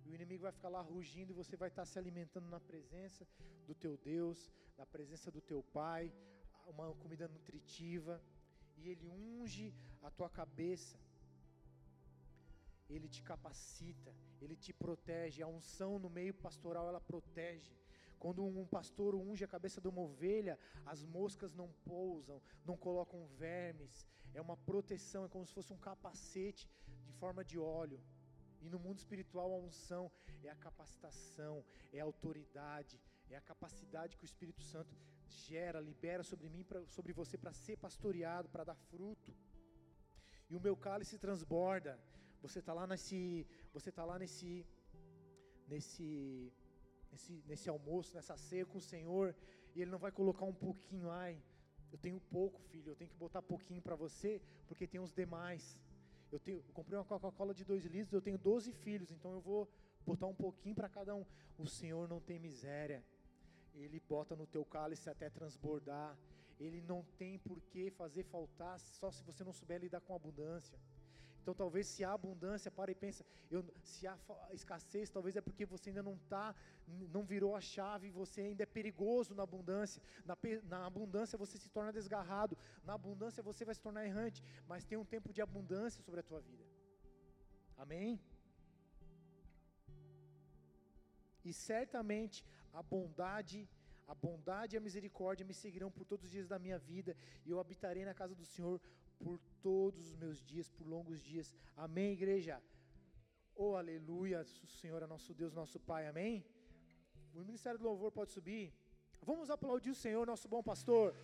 E o inimigo vai ficar lá rugindo e você vai estar se alimentando na presença do teu Deus, na presença do teu Pai, uma comida nutritiva. E Ele unge a tua cabeça ele te capacita, ele te protege. A unção no meio pastoral ela protege. Quando um pastor unge a cabeça de uma ovelha, as moscas não pousam, não colocam vermes. É uma proteção, é como se fosse um capacete de forma de óleo. E no mundo espiritual a unção é a capacitação, é a autoridade, é a capacidade que o Espírito Santo gera, libera sobre mim, pra, sobre você para ser pastoreado, para dar fruto. E o meu cálice transborda. Você está lá nesse, você tá lá nesse, nesse, nesse, nesse almoço, nessa ceia com o Senhor, e Ele não vai colocar um pouquinho, ai, eu tenho pouco, filho, eu tenho que botar pouquinho para você, porque tem os demais. Eu, tenho, eu comprei uma Coca-Cola de 2 litros, eu tenho 12 filhos, então eu vou botar um pouquinho para cada um. O Senhor não tem miséria. Ele bota no teu cálice até transbordar. Ele não tem por que fazer faltar só se você não souber lidar com abundância. Então, talvez se há abundância, para e pensa, eu, se há escassez, talvez é porque você ainda não está, não virou a chave, você ainda é perigoso na abundância. Na, na abundância você se torna desgarrado, na abundância você vai se tornar errante, mas tem um tempo de abundância sobre a tua vida. Amém? E certamente a bondade, a bondade e a misericórdia me seguirão por todos os dias da minha vida, e eu habitarei na casa do Senhor por todos os meus dias, por longos dias. Amém, igreja? Oh, aleluia, o Senhor é nosso Deus, nosso Pai, amém? O Ministério do Louvor pode subir. Vamos aplaudir o Senhor, nosso bom pastor.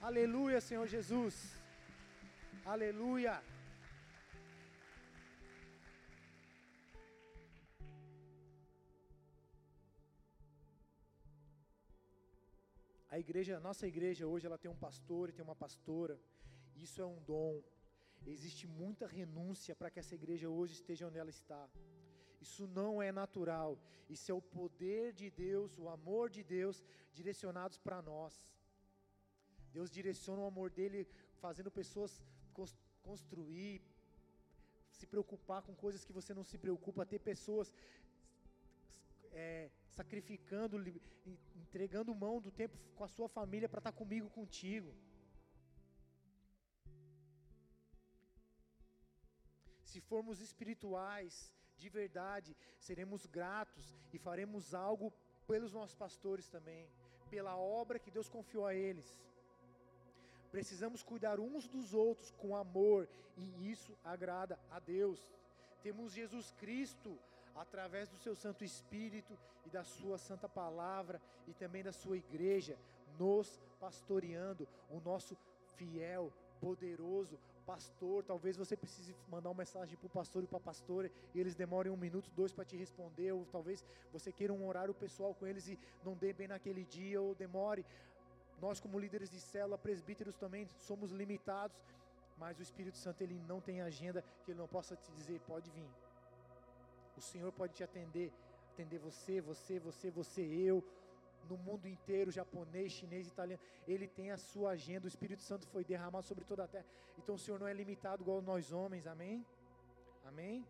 Aleluia, Senhor Jesus. Aleluia. A igreja, a nossa igreja hoje, ela tem um pastor e tem uma pastora. Isso é um dom. Existe muita renúncia para que essa igreja hoje esteja onde ela está. Isso não é natural. Isso é o poder de Deus, o amor de Deus direcionados para nós. Deus direciona o amor dele fazendo pessoas construir, se preocupar com coisas que você não se preocupa, ter pessoas é, sacrificando, entregando mão do tempo com a sua família para estar tá comigo, contigo. Se formos espirituais, de verdade, seremos gratos e faremos algo pelos nossos pastores também, pela obra que Deus confiou a eles. Precisamos cuidar uns dos outros com amor e isso agrada a Deus. Temos Jesus Cristo através do seu Santo Espírito e da sua santa palavra e também da sua igreja, nos pastoreando, o nosso fiel, poderoso pastor. Talvez você precise mandar uma mensagem para o pastor e para a pastora e eles demorem um minuto, dois para te responder, ou talvez você queira um horário pessoal com eles e não dê bem naquele dia, ou demore. Nós, como líderes de célula, presbíteros também somos limitados, mas o Espírito Santo ele não tem agenda que ele não possa te dizer, pode vir. O Senhor pode te atender, atender você, você, você, você, eu, no mundo inteiro, japonês, chinês, italiano. Ele tem a sua agenda, o Espírito Santo foi derramado sobre toda a terra. Então o Senhor não é limitado igual nós homens, amém? Amém?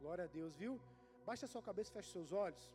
Glória a Deus, viu? Baixa sua cabeça, feche seus olhos.